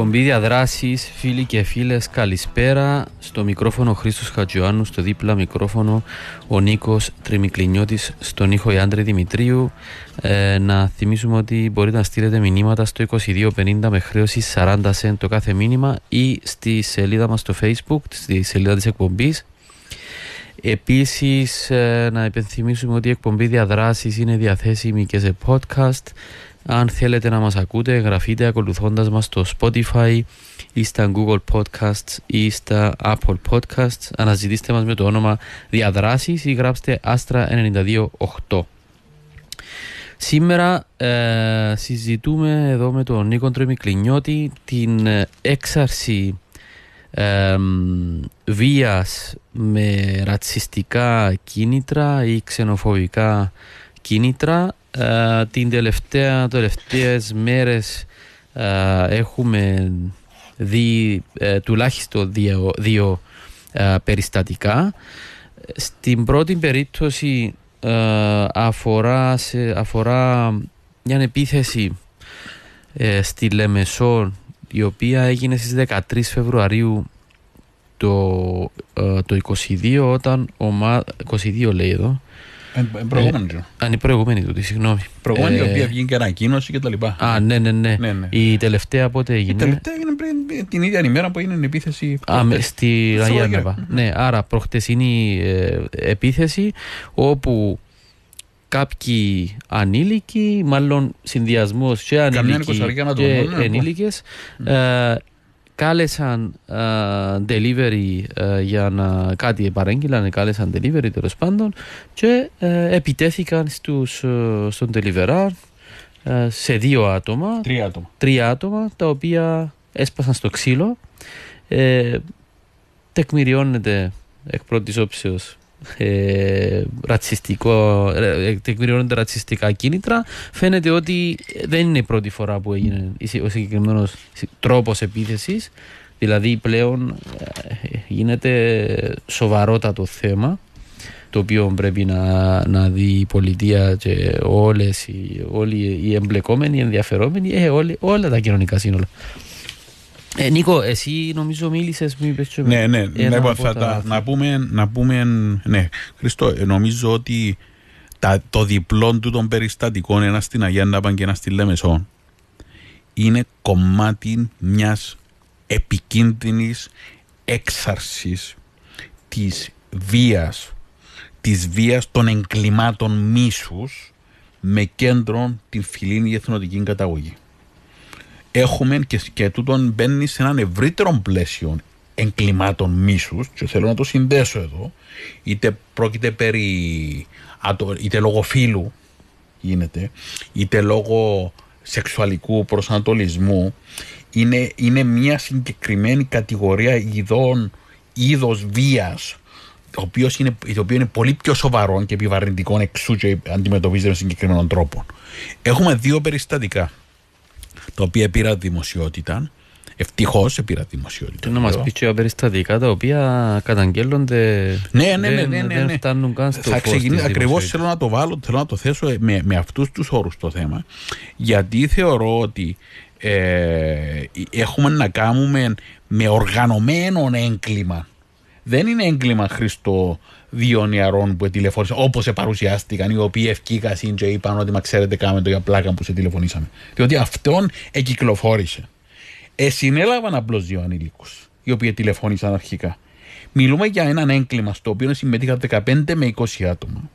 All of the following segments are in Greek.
Εκπομπή διαδράσεις, φίλοι και φίλες, καλησπέρα. Στο μικρόφωνο Χρήστος Χατζιωάννου, στο δίπλα μικρόφωνο ο Νίκος Τριμικλινιώτης, στον ήχο Ιάντρη Δημητρίου. Ε, να θυμίσουμε ότι μπορείτε να στείλετε μηνύματα στο 2250 με χρέωση 40 cent το κάθε μήνυμα ή στη σελίδα μας στο Facebook, στη σελίδα της εκπομπής. Επίσης ε, να υπενθυμίσουμε ότι η εκπομπή διαδράσεις είναι διαθέσιμη και σε podcast αν θέλετε να μας ακούτε, γραφείτε ακολουθώντας μας στο Spotify ή στα Google Podcasts ή στα Apple Podcasts. Αναζητήστε μας με το όνομα Διαδράσεις ή γράψτε Άστρα 928. Σήμερα ε, συζητούμε εδώ με τον Νίκο Τρεμικλινιώτη την ε, έξαρση ε, βίας με ρατσιστικά κίνητρα ή ξενοφοβικά κίνητρα ε, την τελευταία, τελευταίες μέρες ε, έχουμε δει ε, τουλάχιστον δύο, δύο περιστατικά. Στην πρώτη περίπτωση αφορά, σε, αφορά μια επίθεση στη Λεμεσό η οποία έγινε στις 13 Φεβρουαρίου το, το 22 όταν ομα... 22 λέει εδώ Προηγούμενη. Ε, αν η προηγούμενη του, συγγνώμη. Προηγούμενη, η οποία βγήκε ανακοίνωση και τα λοιπά. Α, ναι, ναι, ναι. ναι, ναι. Η τελευταία πότε έγινε; Η τελευταία έγινε πριν την ίδια ημέρα που έγινε η επίθεση. Α, στη Ραγιάννεβα. Ναι, άρα προχτεσινή ε, επίθεση όπου κάποιοι ανήλικοι, μάλλον συνδυασμός και ανήλικοι και ενήλικες, ε, κάλεσαν uh, delivery uh, για να κάτι παρέγγειλαν, κάλεσαν delivery τέλος πάντων και uh, επιτέθηκαν στους, στον delivery σε δύο άτομα, τρία άτομα. τρία άτομα τα οποία έσπασαν στο ξύλο. Ε, τεκμηριώνεται εκ πρώτης όψεως ε, ρατσιστικό, ε, τεκμηριώνονται ρατσιστικά κίνητρα. Φαίνεται ότι δεν είναι η πρώτη φορά που έγινε ο συγκεκριμένος τρόπος επίθεσης. Δηλαδή πλέον ε, γίνεται σοβαρότατο θέμα το οποίο πρέπει να, να δει η πολιτεία και όλες οι, όλοι οι εμπλεκόμενοι, οι ενδιαφερόμενοι, ε, όλοι, όλα τα κοινωνικά σύνολα. Ε, Νίκο, εσύ νομίζω μίλησες, μου είπες Ναι, ναι, ναι θα τα, να, πούμε, να πούμε. Ναι, Χριστό, ε, νομίζω ότι τα, το διπλό του των περιστατικών, ένα στην Αγία και ένα στη Λέμεσό, είναι κομμάτι μιας επικίνδυνης έξαρσης της βίας, της βίας των εγκλημάτων μίσους με κέντρο την φιλίνη εθνοτική καταγωγή έχουμε και, και τούτον μπαίνει σε έναν ευρύτερο πλαίσιο εγκλημάτων μίσους και θέλω να το συνδέσω εδώ είτε πρόκειται περί είτε λόγω φύλου γίνεται είτε λόγω σεξουαλικού προσανατολισμού είναι, είναι μια συγκεκριμένη κατηγορία ειδών είδος βίας το οποίο, είναι, το οποίο είναι πολύ πιο σοβαρό και επιβαρυντικό εξού και αντιμετωπίζεται με συγκεκριμένων τρόπο. Έχουμε δύο περιστατικά τα οποία πήρα δημοσιότητα. Ευτυχώς πήρα δημοσιότητα. Να μας πεις και περιστατικά τα οποία καταγγέλλονται. Ναι, ναι, ναι. ναι, ναι, Δεν φτάνουν καν στο Θα ξεκινήσω. Ακριβώς θέλω να το βάλω, θέλω να το θέσω με, με αυτούς τους όρους το θέμα. Γιατί θεωρώ ότι ε, έχουμε να κάνουμε με οργανωμένο έγκλημα. Δεν είναι έγκλημα Χριστό δύο νεαρών που τηλεφώνησαν, όπως παρουσιάστηκαν, οι οποίοι ευκήκαν και είπαν ότι μα ξέρετε, κάμε το για πλάκα που σε τηλεφωνήσαμε. Διότι αυτόν εκυκλοφόρησε. Εσυνέλαβαν απλώς δύο ανήλικου, οι οποίοι τηλεφώνησαν αρχικά. Μιλούμε για έναν έγκλημα στο οποίο συμμετείχαν 15 με 20 άτομα.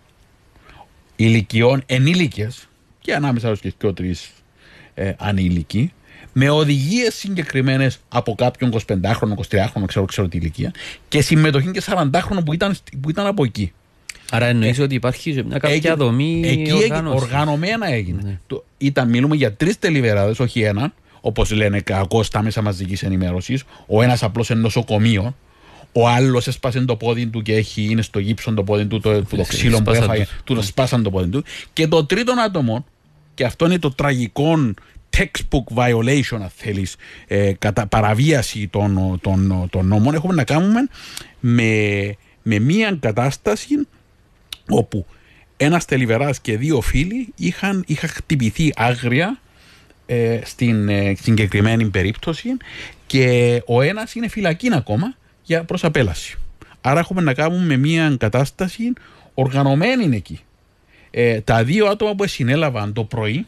Ηλικιών ενήλικες και ανάμεσα στους και τρεις ε, ανήλικοι, με οδηγίες συγκεκριμένες από κάποιον 25χρονο, 23χρονο, ξέρω, ξέρω τι ηλικία, και συμμετοχή και 40χρονο που ήταν, που ήταν από εκεί. Άρα εννοείς ότι υπάρχει μια κάποια Έγινε- δομή εκεί οργάνωσης. οργανωμένα έγινε. Ναι. Το, ήταν, μιλούμε για τρεις τελειβεράδες, όχι έναν, όπως λένε κακώ στα μέσα μαζικής ενημέρωσης. Ο ένας απλώς εν νοσοκομείο, ο άλλος έσπασε το πόδι του και έχει, είναι στο γύψο το πόδι του, το, που το Ε, ξύλο που σπάσαν έφαγε, τους. του το σπάσαν το πόδι του. Και το τρίτο άτομο, και αυτό είναι το τραγικό textbook violation, αν θέλεις, ε, κατά παραβίαση των, των, των νόμων, έχουμε να κάνουμε με, με μία κατάσταση όπου ένας τελειβεράς και δύο φίλοι είχαν, είχαν χτυπηθεί άγρια ε, στην ε, συγκεκριμένη περίπτωση και ο ένας είναι φυλακή ακόμα για προς απέλαση. Άρα έχουμε να κάνουμε με μια κατάσταση οργανωμένη εκεί. Ε, τα δύο άτομα που συνέλαβαν το πρωί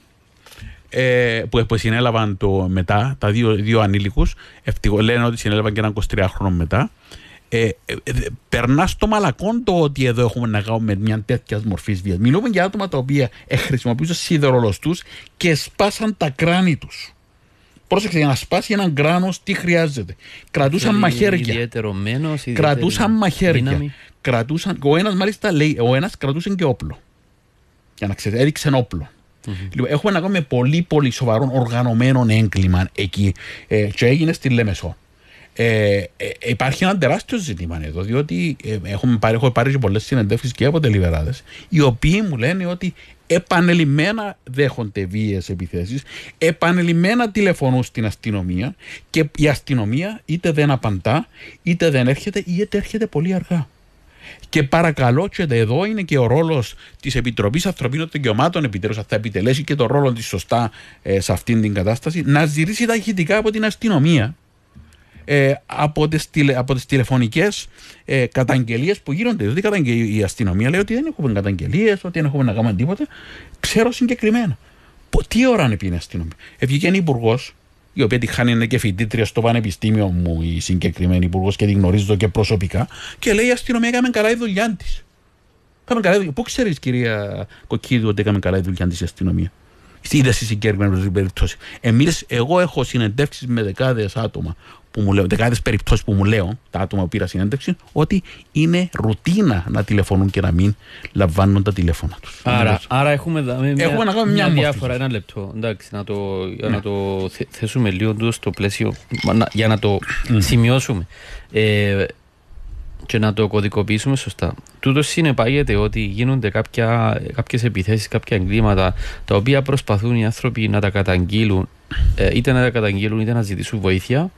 ε, που, που συνέλαβαν το μετά, τα δύο, δύο ανήλικους, ευτυχώς λένε ότι συνέλαβαν και έναν 23χρονο μετά. Ε, ε, ε, περνάς στο μαλακόν το ότι εδώ έχουμε να κάνουμε με μια τέτοια μορφή βία. Μιλούμε για άτομα τα οποία ε, χρησιμοποιούσαν σιδερολοστού και σπάσαν τα κράνη τους. Πρόσεξε, για να σπάσει έναν κράνος, τι χρειάζεται; Κρατούσαν Θέλει μαχαίρια. Ιδιαιτερωμένος, ιδιαίτερη Κρατούσαν μαχαίρια. δύναμη. Κρατούσαν, ο ένας μάλιστα λέει, ο ένας κρατούσε και όπλο. Για να ξέρετε, έδειξε ένα όπλο. Λοιπόν, έχουμε να κάνουμε με πολύ πολύ σοβαρό οργανωμένο έγκλημα εκεί ε, και έγινε στη Λέμεσο. Ε, ε, υπάρχει ένα τεράστιο ζήτημα εδώ, διότι ε, έχουμε πάρει, έχω πάρει και πολλές συνεντεύξεις και από τελειβεράδες, οι οποίοι μου λένε ότι επανελειμμένα δέχονται βίαιες επιθέσεις, επανελειμμένα τηλεφωνούν στην αστυνομία και η αστυνομία είτε δεν απαντά, είτε δεν έρχεται, είτε έρχεται πολύ αργά. Και παρακαλώ, και εδώ είναι και ο ρόλος της Επιτροπής Ανθρωπίνων Δικαιωμάτων, επιτέλους, θα επιτελέσει και το ρόλο της σωστά ε, σε αυτήν την κατάσταση, να ζητήσει ταχυτικά από την αστυνομία ε, από τις, τηλε, από τις τηλεφωνικές ε, καταγγελίες που γίνονται. Δηλαδή καταγγε- η αστυνομία λέει ότι δεν έχουμε καταγγελίες, ότι δεν έχουμε να κάνουμε τίποτα. Ξέρω συγκεκριμένα. Πο- τι ώρα είναι πει η αστυνομία. Ευγήκε η υπουργός, η οποία τη χάνει είναι και φοιτήτρια στο πανεπιστήμιο μου, η συγκεκριμένη υπουργός και τη γνωρίζω και προσωπικά, και λέει η αστυνομία έκαμε καλά η δουλειά της. Κάμε καλά η δουλειά. Πού ξέρεις, κυρία Κοκκίδου, ότι έκαμε καλά η δουλειά της η αστυνομία; Είδε στη συγκεκριμένη περίπτωση. Εμείς, εγώ έχω συνεντεύξεις με δεκάδες άτομα που μου λέω, δεκάδες περιπτώσεις που μου λέω, τα άτομα που πήρα συνέντευξη, ότι είναι ρουτίνα να τηλεφωνούν και να μην λαμβάνουν τα τηλέφωνα τους. Άρα, άρα έχουμε, δα- μια, Έχουμε να κάνουμε μια διάφορα, μόρφωση. ένα λεπτό. Εντάξει, να το, για Ναι. να το θε- θέσουμε λίγο τούτο στο πλαίσιο, μα, να- για να το σημειώσουμε ε, και να το κωδικοποιήσουμε σωστά. Τούτος συνεπάγεται ότι γίνονται κάποια, κάποιες επιθέσεις, κάποια εγκλήματα τα οποία προσπαθούν οι άνθρωποι να τα καταγγείλουν ε, είτε να τα καταγγείλουν είτε να ζητήσουν βοήθεια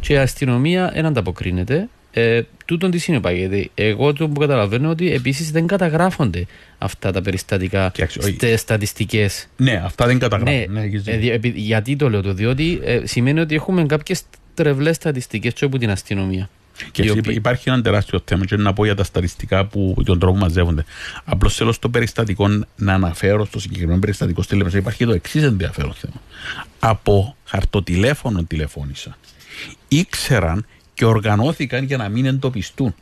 και η αστυνομία δεν ανταποκρίνεται. Ε, τούτον τι συνεπάγεται. Εγώ το που καταλαβαίνω ότι επίσης δεν καταγράφονται αυτά τα περιστατικά Κοιτάξτε, όχι. στι στατιστικές. Ναι, αυτά δεν Ναι, καταγράφουν. Ναι, έχεις ε, δίκιο. δι- επει- γιατί το λέω το, διότι ε, σημαίνει ότι έχουμε κάποιες τρευλές στατιστικές και από την αστυνομία. Και οι εσύ, οποίοι- υπάρχει ένα τεράστιο θέμα και να πω για τα στατιστικά που τον τρόπο μαζεύονται. Απλώς θέλω στο περιστατικό να αναφέρω στο συγκεκριμένο περιστατικό στη Λεμεσό. Υπάρχει το εξής ενδιαφέρον θέμα. Από χαρτοτηλέφωνο τηλεφώνησα. Ήξεραν και οργανώθηκαν για να μην εντοπιστούν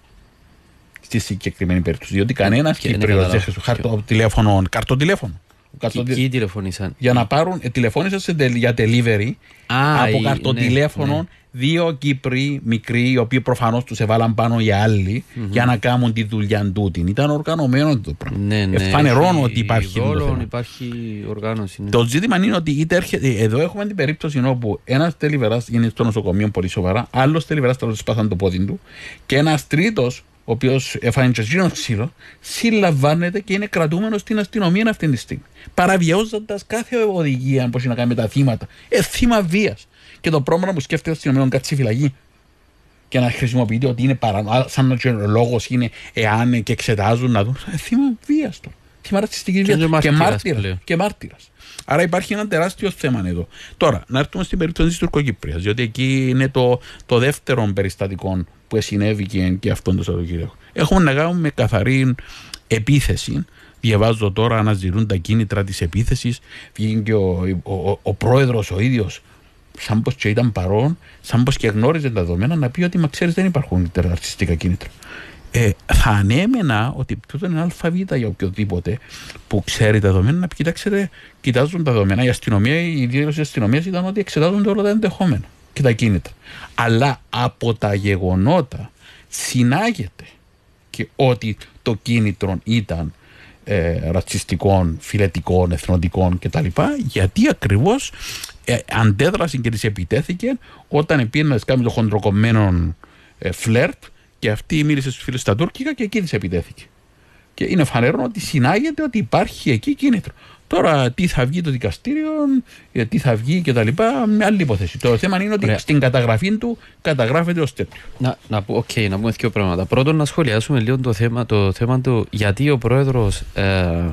στη συγκεκριμένη περίπτωση. Διότι κανένας Και δεν Κύπριος δεν καταλάβω. χρησιμοποιεί χαρτοτηλέφωνο, καρτοτηλέφωνο. Ποιοι Καρτοτι- ποιοι τηλεφωνήσαν. Για να πάρουν, ε, τηλεφώνησα σε, τελ- για delivery Α, από η- καρτοτηλέφωνο ναι, ναι. Δύο Κύπροι μικροί, οι οποίοι προφανώς τους έβαλαν πάνω οι άλλοι για να κάνουν τη δουλειά τούτη. Ήταν οργανωμένο το πράγμα. Ναι, ναι, Ε, φανερώνω έχει ότι υπάρχει το δόλων, θέμα. υπάρχει οργάνωση. ναι. Το ζήτημα είναι ότι είτε έρχεται, εδώ έχουμε την περίπτωση όπου ένας τελειβερά είναι στο νοσοκομείο πολύ σοβαρά, άλλος τελειβερά τώρα του σπάσαν το πόδι του και ένας τρίτος, ο οποίος έφαγε και εκείνο ξύλο, συλλαμβάνεται και είναι κρατούμενος στην αστυνομία αυτή τη στιγμή. Παραβιάζοντας κάθε οδηγία που έχει να κάνει με τα θύματα. Ε, θύμα βίας. Και το πρόγραμμα που σκέφτεται η αστυνομία να κάτσει φυλακή. Και να χρησιμοποιείται ότι είναι παρανό, σαν να ο λόγο είναι εάν και εξετάζουν να δουν. Ε, θύμα βίας το. Θύμα ρατσιστική Και βία. είναι Και μάρτυρας μάρτυρας. πλέον. Και μάρτυρας. Άρα υπάρχει ένα τεράστιο θέμα εδώ. Τώρα, να έρθουμε στην περίπτωση της Τουρκοκύπριας, διότι εκεί είναι το, το δεύτερο περιστατικό που συνέβη και, και αυτόν το Σαββατοκύριακο. Έχουμε να κάνουμε με καθαρή επίθεση. Διαβάζω τώρα, αναζητούν τα κίνητρα της επίθεσης. Βγήκε και ο, ο, ο, ο πρόεδρος ο ίδιος, σαν πως και ήταν παρόν, σαν πως και γνώριζε τα δεδομένα, να πει ότι μα ξέρεις δεν υπάρχουν τεραστιστικά κίνητρα. Ε, θα ανέμενα ότι τούτο είναι αλφαβήτα για οποιοδήποτε που ξέρει τα δεδομένα να πει: Κοιτάξτε, κοιτάζουν τα δεδομένα. Η αστυνομία, η δήλωση της αστυνομίας ήταν ότι εξετάζονται όλα τα ενδεχόμενα και τα κίνητρα. Αλλά από τα γεγονότα συνάγεται και ότι το κίνητρο ήταν ε, ρατσιστικών, φιλετικών, εθνοτικών κτλ. Γιατί ακριβώς ε, αντέδρασε και της επιτέθηκε όταν πήγαινε να το χοντροκομμένο ε, φλερτ και αυτή μίλησε στους φίλους στα τουρκικά και εκεί της επιτέθηκε. Και είναι φανερό ότι συνάγεται ότι υπάρχει εκεί κίνητρο. Τώρα τι θα βγει το δικαστήριο, ε, τι θα βγει και τα λοιπά, με άλλη υπόθεση. Το θέμα είναι ότι Ωραία. στην καταγραφή του καταγράφεται ως τέτοιο. Να, να, okay, να πούμε δύο πράγματα. Πρώτον, να σχολιάσουμε λίγο το θέμα, το θέμα του γιατί ο πρόεδρος ε,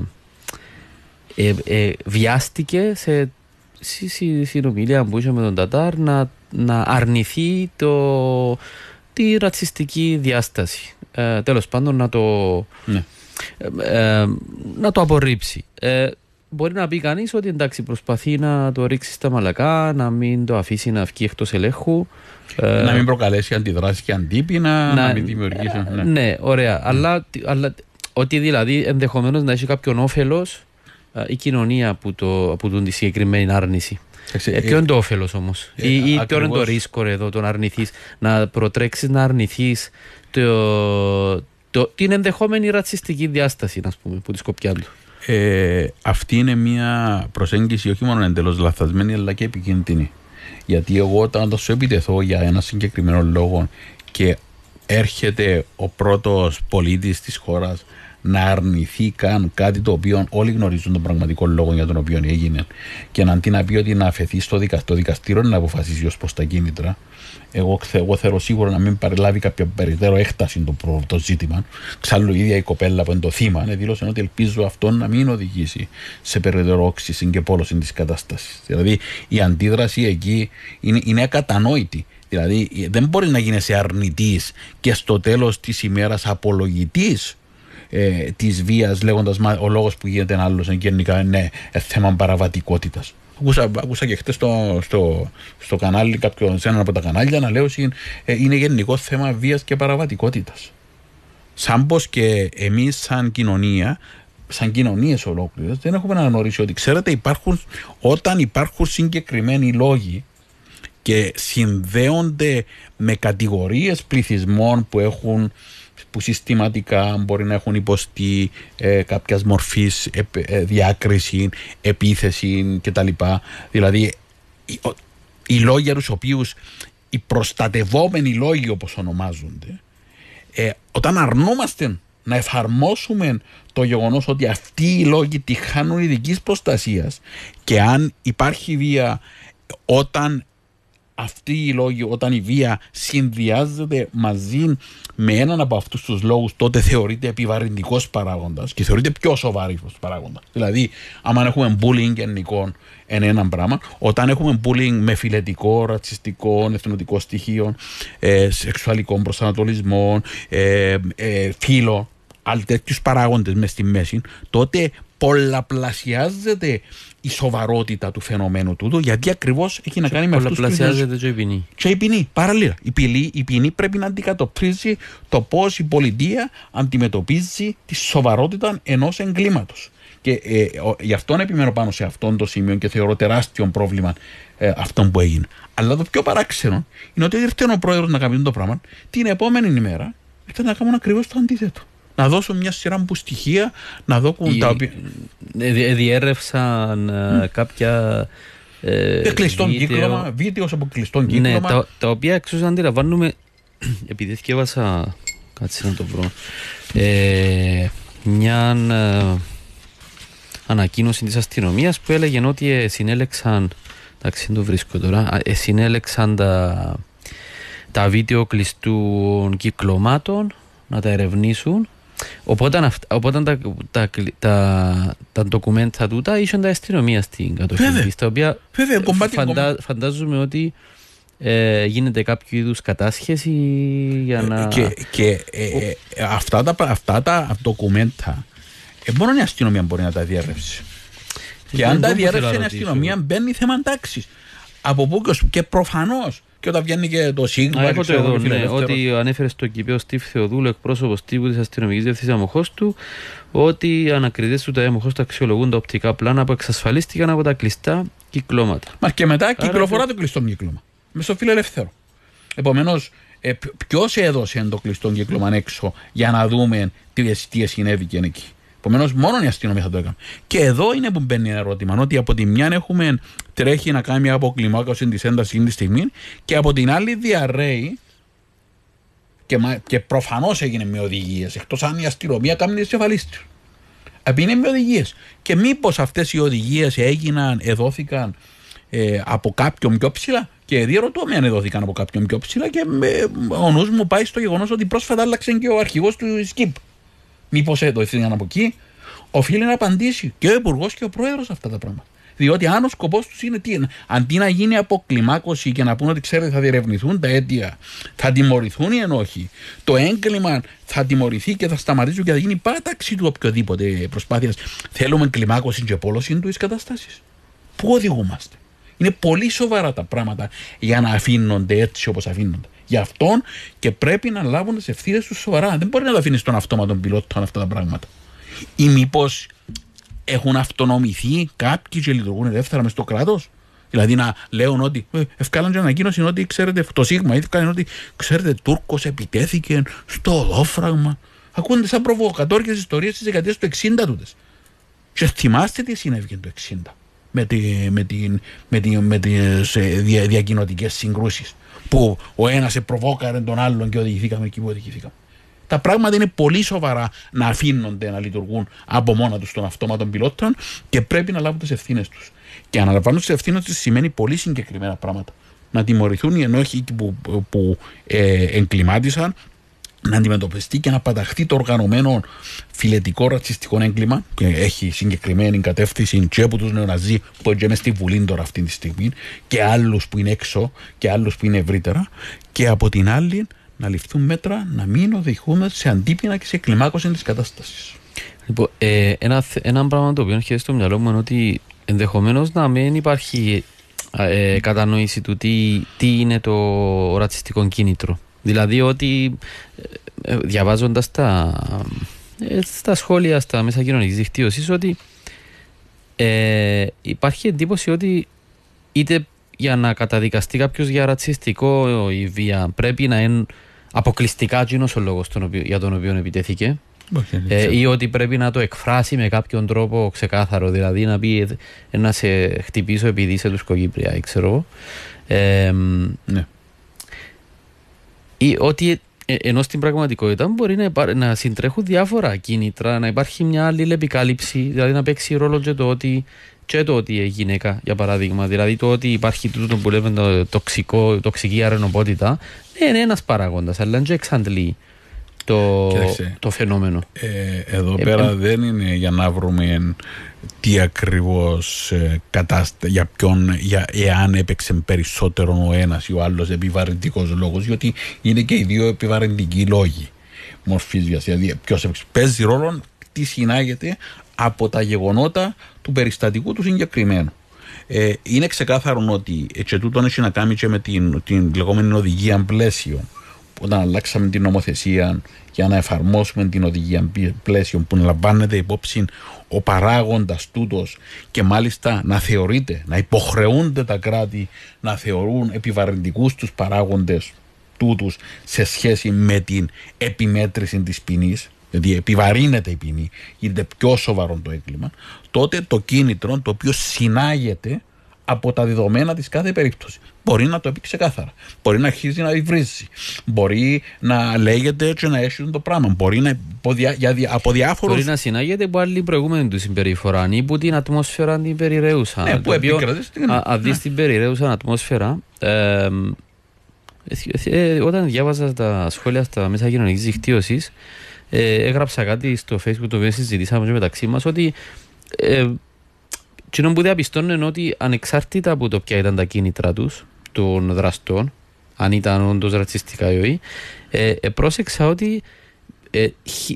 ε, ε, βιάστηκε σε συνομιλία που είχε με τον Τατάρ να, να αρνηθεί το, τη ρατσιστική διάσταση. Ε, τέλος πάντων να το, ναι. ε, να το απορρίψει μπορεί να πει κανείς ότι εντάξει προσπαθεί να το ρίξει στα μαλακά, να μην το αφήσει να βγει εκτός ελέγχου. Να μην προκαλέσει αντιδράσεις και αντίπεινα, να, να μην δημιουργήσει. Ναι, ναι ωραία. Mm. Αλλά, αλλά ότι δηλαδή ενδεχομένως να έχει κάποιον όφελος η κοινωνία από, το, από τη συγκεκριμένη άρνηση. Ε, ποιο είναι το όφελος όμως, ε, ή, ή ποιο είναι το ρίσκο εδώ, το να αρνηθείς, να προτρέξεις να αρνηθείς το, το, την ενδεχόμενη ρατσιστική διάσταση, α πούμε, που τη σκοπιά του; Ε, αυτή είναι μια προσέγγιση όχι μόνο εντελώς λαθασμένη αλλά και επικίνδυνη. Γιατί εγώ όταν θα σου επιτεθώ για ένα συγκεκριμένο λόγο και έρχεται ο πρώτος πολίτης της χώρας να αρνηθεί καν κάτι το οποίο όλοι γνωρίζουν τον πραγματικό λόγο για τον οποίο έγινε και να αντί να πει ότι να αφαιθεί στο, δικαστήριο να αποφασίσει ως προς τα κίνητρα, εγώ, εγώ θέλω σίγουρα να μην παρελάβει κάποια περαιτέρω έκταση το, το ζήτημα. Ξάλλου η ίδια η κοπέλα που είναι το θύμα ναι, δήλωσε ότι ελπίζω αυτό να μην οδηγήσει σε περαιτέρω όξυση και πόλωση της κατάστασης. Δηλαδή η αντίδραση εκεί είναι, είναι ακατανόητη. Δηλαδή δεν μπορεί να γίνει αρνητής και στο τέλος της ημέρας απολογητής ε, της βίας, λέγοντας ο λόγος που γίνεται ένα άλλος γενικά είναι θέμα παραβατικότητας. Ακούσα, ακούσα και χτες στο, στο, στο κανάλι, κάποιο, σε ένα από τα κανάλια να λέω ότι ε, είναι γενικό θέμα βίας και παραβατικότητας. Σαν πως και εμείς, σαν κοινωνία, σαν κοινωνίες ολόκληρες, δεν έχουμε αναγνωρίσει ότι ξέρετε, υπάρχουν, όταν υπάρχουν συγκεκριμένοι λόγοι και συνδέονται με κατηγορίες πληθυσμών που έχουν που συστηματικά μπορεί να έχουν υποστεί ε, κάποιας μορφής ε, διάκρισης, επίθεσης κτλ. Δηλαδή, οι, οι λόγοι για τους οποίους οι προστατευόμενοι λόγοι όπως ονομάζονται, ε, όταν αρνούμαστε να εφαρμόσουμε το γεγονός ότι αυτοί οι λόγοι τη χάνουν ειδικής προστασίας και αν υπάρχει βία όταν αυτοί οι λόγοι, όταν η βία συνδυάζεται μαζί με έναν από αυτούς τους λόγους, τότε θεωρείται επιβαρυντικός παράγοντας και θεωρείται πιο σοβαρό παράγοντα. Δηλαδή, άμα έχουμε bullying γενικό, είναι ένα πράγμα. Όταν έχουμε bullying με φιλετικό, ρατσιστικό, εθνοτικό στοιχείο, ε, σεξουαλικό προσανατολισμό, ε, ε, φύλλο, άλλοι τέτοιους παράγοντες μες στη μέση, τότε πολλαπλασιάζεται η σοβαρότητα του φαινομένου τούτου, γιατί ακριβώς έχει να κάνει με αυτό. Πολλαπλασιάζεται και η ποινή. Και η ποινή, παραλίλα. Η ποινή, η ποινή πρέπει να αντικατοπτρίζει το πώς η πολιτεία αντιμετωπίζει τη σοβαρότητα ενός εγκλήματος. Και ε, γι' αυτό επιμένω πάνω σε αυτό το σημείο και θεωρώ τεράστιο πρόβλημα ε, αυτό που έγινε. Αλλά το πιο παράξενο είναι ότι ήρθε ο πρόεδρος να κάνει το πράγμα την επόμενη ημέρα ήρθε να κάνουν ακριβώς το αντίθετο να δώσουν μια σειρά από στοιχεία, να δώσουν τα οποία. Ε, διέρευσαν mm. κάποια. Ε, κλειστό βίντεο, κύκλωμα, βίντεο από κλειστό ναι, κύκλωμα. Ναι, τα, τα οποία εξώ αντιλαμβάνουμε. Επειδή θυκεύασα. Κάτσε να το βρω. Ε, μια ε, ανακοίνωση της αστυνομίας που έλεγε ότι συνέλεξαν εντάξει δεν το βρίσκω τώρα συνέλεξαν τα, τα βίντεο κλειστού κυκλωμάτων να τα ερευνήσουν Οπότε, οπότε τα, τα, τα, τα ντοκουμέντα τούτα ήσαν τα αστυνομία στην κατοχή της, τα οποία Βέβαια, φαντα, φαντάζομαι ότι ε, γίνεται κάποιο είδους κατάσχεση για να... Ε, και, και ε, ε, αυτά, τα, αυτά τα ντοκουμέντα ε, μόνο η αστυνομία μπορεί να τα διέρευσει. Και αν τα διέρευσε η αστυνομία μπαίνει θέμα τάξης. Από πού και προφανώς και όταν βγαίνει και το σύγκλημα. Έχω το εδώ, ναι, ότι ανέφερε στο κήπιο Στίβ Θεοδούλου, εκπρόσωπος τύπου της αστυνομικής διευθύνσης αμοχώς του, ότι οι ανακριτές του τα αμοχώς τα αξιολογούν τα οπτικά πλάνα που εξασφαλίστηκαν από τα κλειστά κυκλώματα. Μα και μετά Άρα κυκλοφορά το κλειστό κύκλωμα. Με στο φιλελεύθερο. Επομένως, ε, ποιος έδωσε το κλειστό κύκλωμα έξω για να δούμε τι, τι συνέβηκε εκεί; Επομένως, μόνο η αστυνομία θα το έκανε. Και εδώ είναι που μπαίνει ένα ερώτημα. Ότι από τη μια έχουμε τρέχει να κάνει μια αποκλιμάκωση της έντασης εκείνη τη στιγμή και από την άλλη διαρρέει και, και προφανώς έγινε με οδηγίες. Εκτός αν η αστυνομία κάνει τις κεφαλίστρε. είναι με οδηγίες. Και μήπως αυτές οι οδηγίες έγιναν, εδόθηκαν ε, από κάποιον πιο ψηλά; Και διαρωτώ με αν εδόθηκαν από κάποιον πιο ψηλά και με, ο νους μου πάει στο γεγονός ότι πρόσφατα άλλαξε και ο αρχηγός του ΣΚΙΠ. Μήπως εδόθηκαν από εκεί. Οφείλει να απαντήσει και ο Υπουργός και ο Πρόεδρος αυτά τα πράγματα. Διότι αν ο σκοπός τους είναι τι, αντί να γίνει αποκλιμάκωση και να πούνε ότι ξέρετε θα διερευνηθούν τα αίτια, θα τιμωρηθούν ή όχι, το έγκλημα θα τιμωρηθεί και θα σταματήσουν και θα γίνει πάταξη του οποιοδήποτε προσπάθειας. Θέλουμε κλιμάκωση και πόλωση του κατάστασης. Πού οδηγούμαστε; Είναι πολύ σοβαρά τα πράγματα για να αφήνονται έτσι όπως αφήνονται. Γι' αυτόν και πρέπει να λάβουν τις ευθύνες τους σοβαρά. Δεν μπορεί να τα αφήνεις στον αυτόματο πιλότο αυτά τα πράγματα. Ή μήπως έχουν αυτονομηθεί κάποιοι και λειτουργούν ελεύθερα μες στο κράτος. Δηλαδή να λέουν ότι ε, ευκάλαν και ανακοίνωση ότι ξέρετε, το Σίγμα ευκάλαν ότι ξέρετε, Τούρκος επιτέθηκε στο οδόφραγμα. Ακούνε σαν προβοκατόρικε ιστορίες της δεκαετίας του 60 τούτες. Και θυμάστε τι συνέβη το 60 με, τη, με, την, με, την, με τις ε, δια, διακοινωτικές συγκρούσεις που ο ένας προβόκαρε τον άλλον και οδηγηθήκαμε εκεί που οδηγηθήκαμε. Τα πράγματα είναι πολύ σοβαρά να αφήνονται να λειτουργούν από μόνα τους των αυτόματων πιλότων και πρέπει να λάβουν τις ευθύνες τους. Και αναλαμβάνουν τις ευθύνες τους σημαίνει πολύ συγκεκριμένα πράγματα. Να τιμωρηθούν οι ενόχοι που, που ε, εγκλημάτισαν, να αντιμετωπιστεί και να παταχθεί το οργανωμένο φιλετικό ρατσιστικό έγκλημα και έχει συγκεκριμένη κατεύθυνση και από τους νεοναζί που είναι στη Βουλή τώρα αυτή τη στιγμή και άλλους που είναι έξω και άλλους που είναι ευρύτερα και από την άλλη να ληφθούν μέτρα να μην οδηγούμε σε αντίπεινα και σε κλιμάκωση της κατάστασης. Λοιπόν, ε, ένα, ένα πράγμα το οποίο έχει στο μυαλό μου είναι ότι ενδεχομένως να μην υπάρχει ε, κατανόηση του τι, τι είναι το ρατσιστικό κίνητρο. Δηλαδή ότι ε, ε διαβάζοντας τα, ε, στα σχόλια, στα μέσα κοινωνικής δικτύωσης, ότι ε, υπάρχει εντύπωση ότι είτε για να καταδικαστεί κάποιος για ρατσιστικό ή βία πρέπει να είναι αποκλειστικά εκείνος ο λόγος για τον οποίο επιτέθηκε. Ε, ή ότι πρέπει να το εκφράσει με κάποιον τρόπο ξεκάθαρο, δηλαδή να πει ε, να σε χτυπήσω επειδή είσαι του Σκογύπρια, ξέρω ε, ναι. Ή ότι ε, ενώ στην πραγματικότητα μπορεί να, να συντρέχουν διάφορα κίνητρα, να υπάρχει μια άλλη επικάλυψη, δηλαδή να παίξει ρόλο και το ότι και το ότι η γυναίκα, για παράδειγμα, δηλαδή το ότι υπάρχει τούτο που λέμε το τοξικό, τοξική αρενοπότητα, ναι, είναι ένας παράγοντας, αλλά δεν εξαντλεί το, το φαινόμενο. Ε, εδώ ε, πέρα ε, δεν είναι για να βρούμε τι ακριβώς ε, κατάστα, για ποιον, για, εάν έπαιξε περισσότερο ο ένας ή ο άλλος επιβαρυντικός λόγος, γιατί είναι και οι δύο επιβαρυντικοί λόγοι μορφής βιασία. Δηλαδή, ποιος παίζει ρόλο, τι συνάγεται από τα γεγονότα του περιστατικού του συγκεκριμένου. Ε, είναι ξεκάθαρο ότι έτσι τούτο έχει να κάνει και με την, την λεγόμενη οδηγία πλαίσιο όταν αλλάξαμε την νομοθεσία για να εφαρμόσουμε την οδηγία πλαίσιο που λαμβάνεται υπόψη ο παράγοντας τούτος και μάλιστα να θεωρείται, να υποχρεούνται τα κράτη να θεωρούν επιβαρυντικούς τους παράγοντες τούτους σε σχέση με την επιμέτρηση της ποινής δηλαδή επιβαρύνεται η ποινή, γίνεται πιο σοβαρό το έγκλημα, τότε το κίνητρο το οποίο συνάγεται από τα δεδομένα της κάθε περίπτωση. Μπορεί να το πει ξεκάθαρα. Μπορεί να αρχίζει να υβρίζει. Μπορεί να λέγεται έτσι να έχει το πράγμα. Μπορεί να από διάφορου. Μπορεί να συνάγεται από άλλη προηγούμενη του συμπεριφορά ή από την ατμόσφαιρα την περιραίουσα. Ναι, που Αν δεις την περιραίουσα ατμόσφαιρα, ε, ε, όταν διάβαζα τα σχόλια στα μέσα κοινωνικής δικτύωσης, ε, έγραψα κάτι στο facebook το οποίο συζητήσαμε μεταξύ μας ότι ε, που διαπιστώνουν είναι ότι ανεξάρτητα από το ποια ήταν τα κίνητρα τους, των δραστών, αν ήταν όντως ρατσιστικά ή όχι, ε, ε, πρόσεξα ότι ε,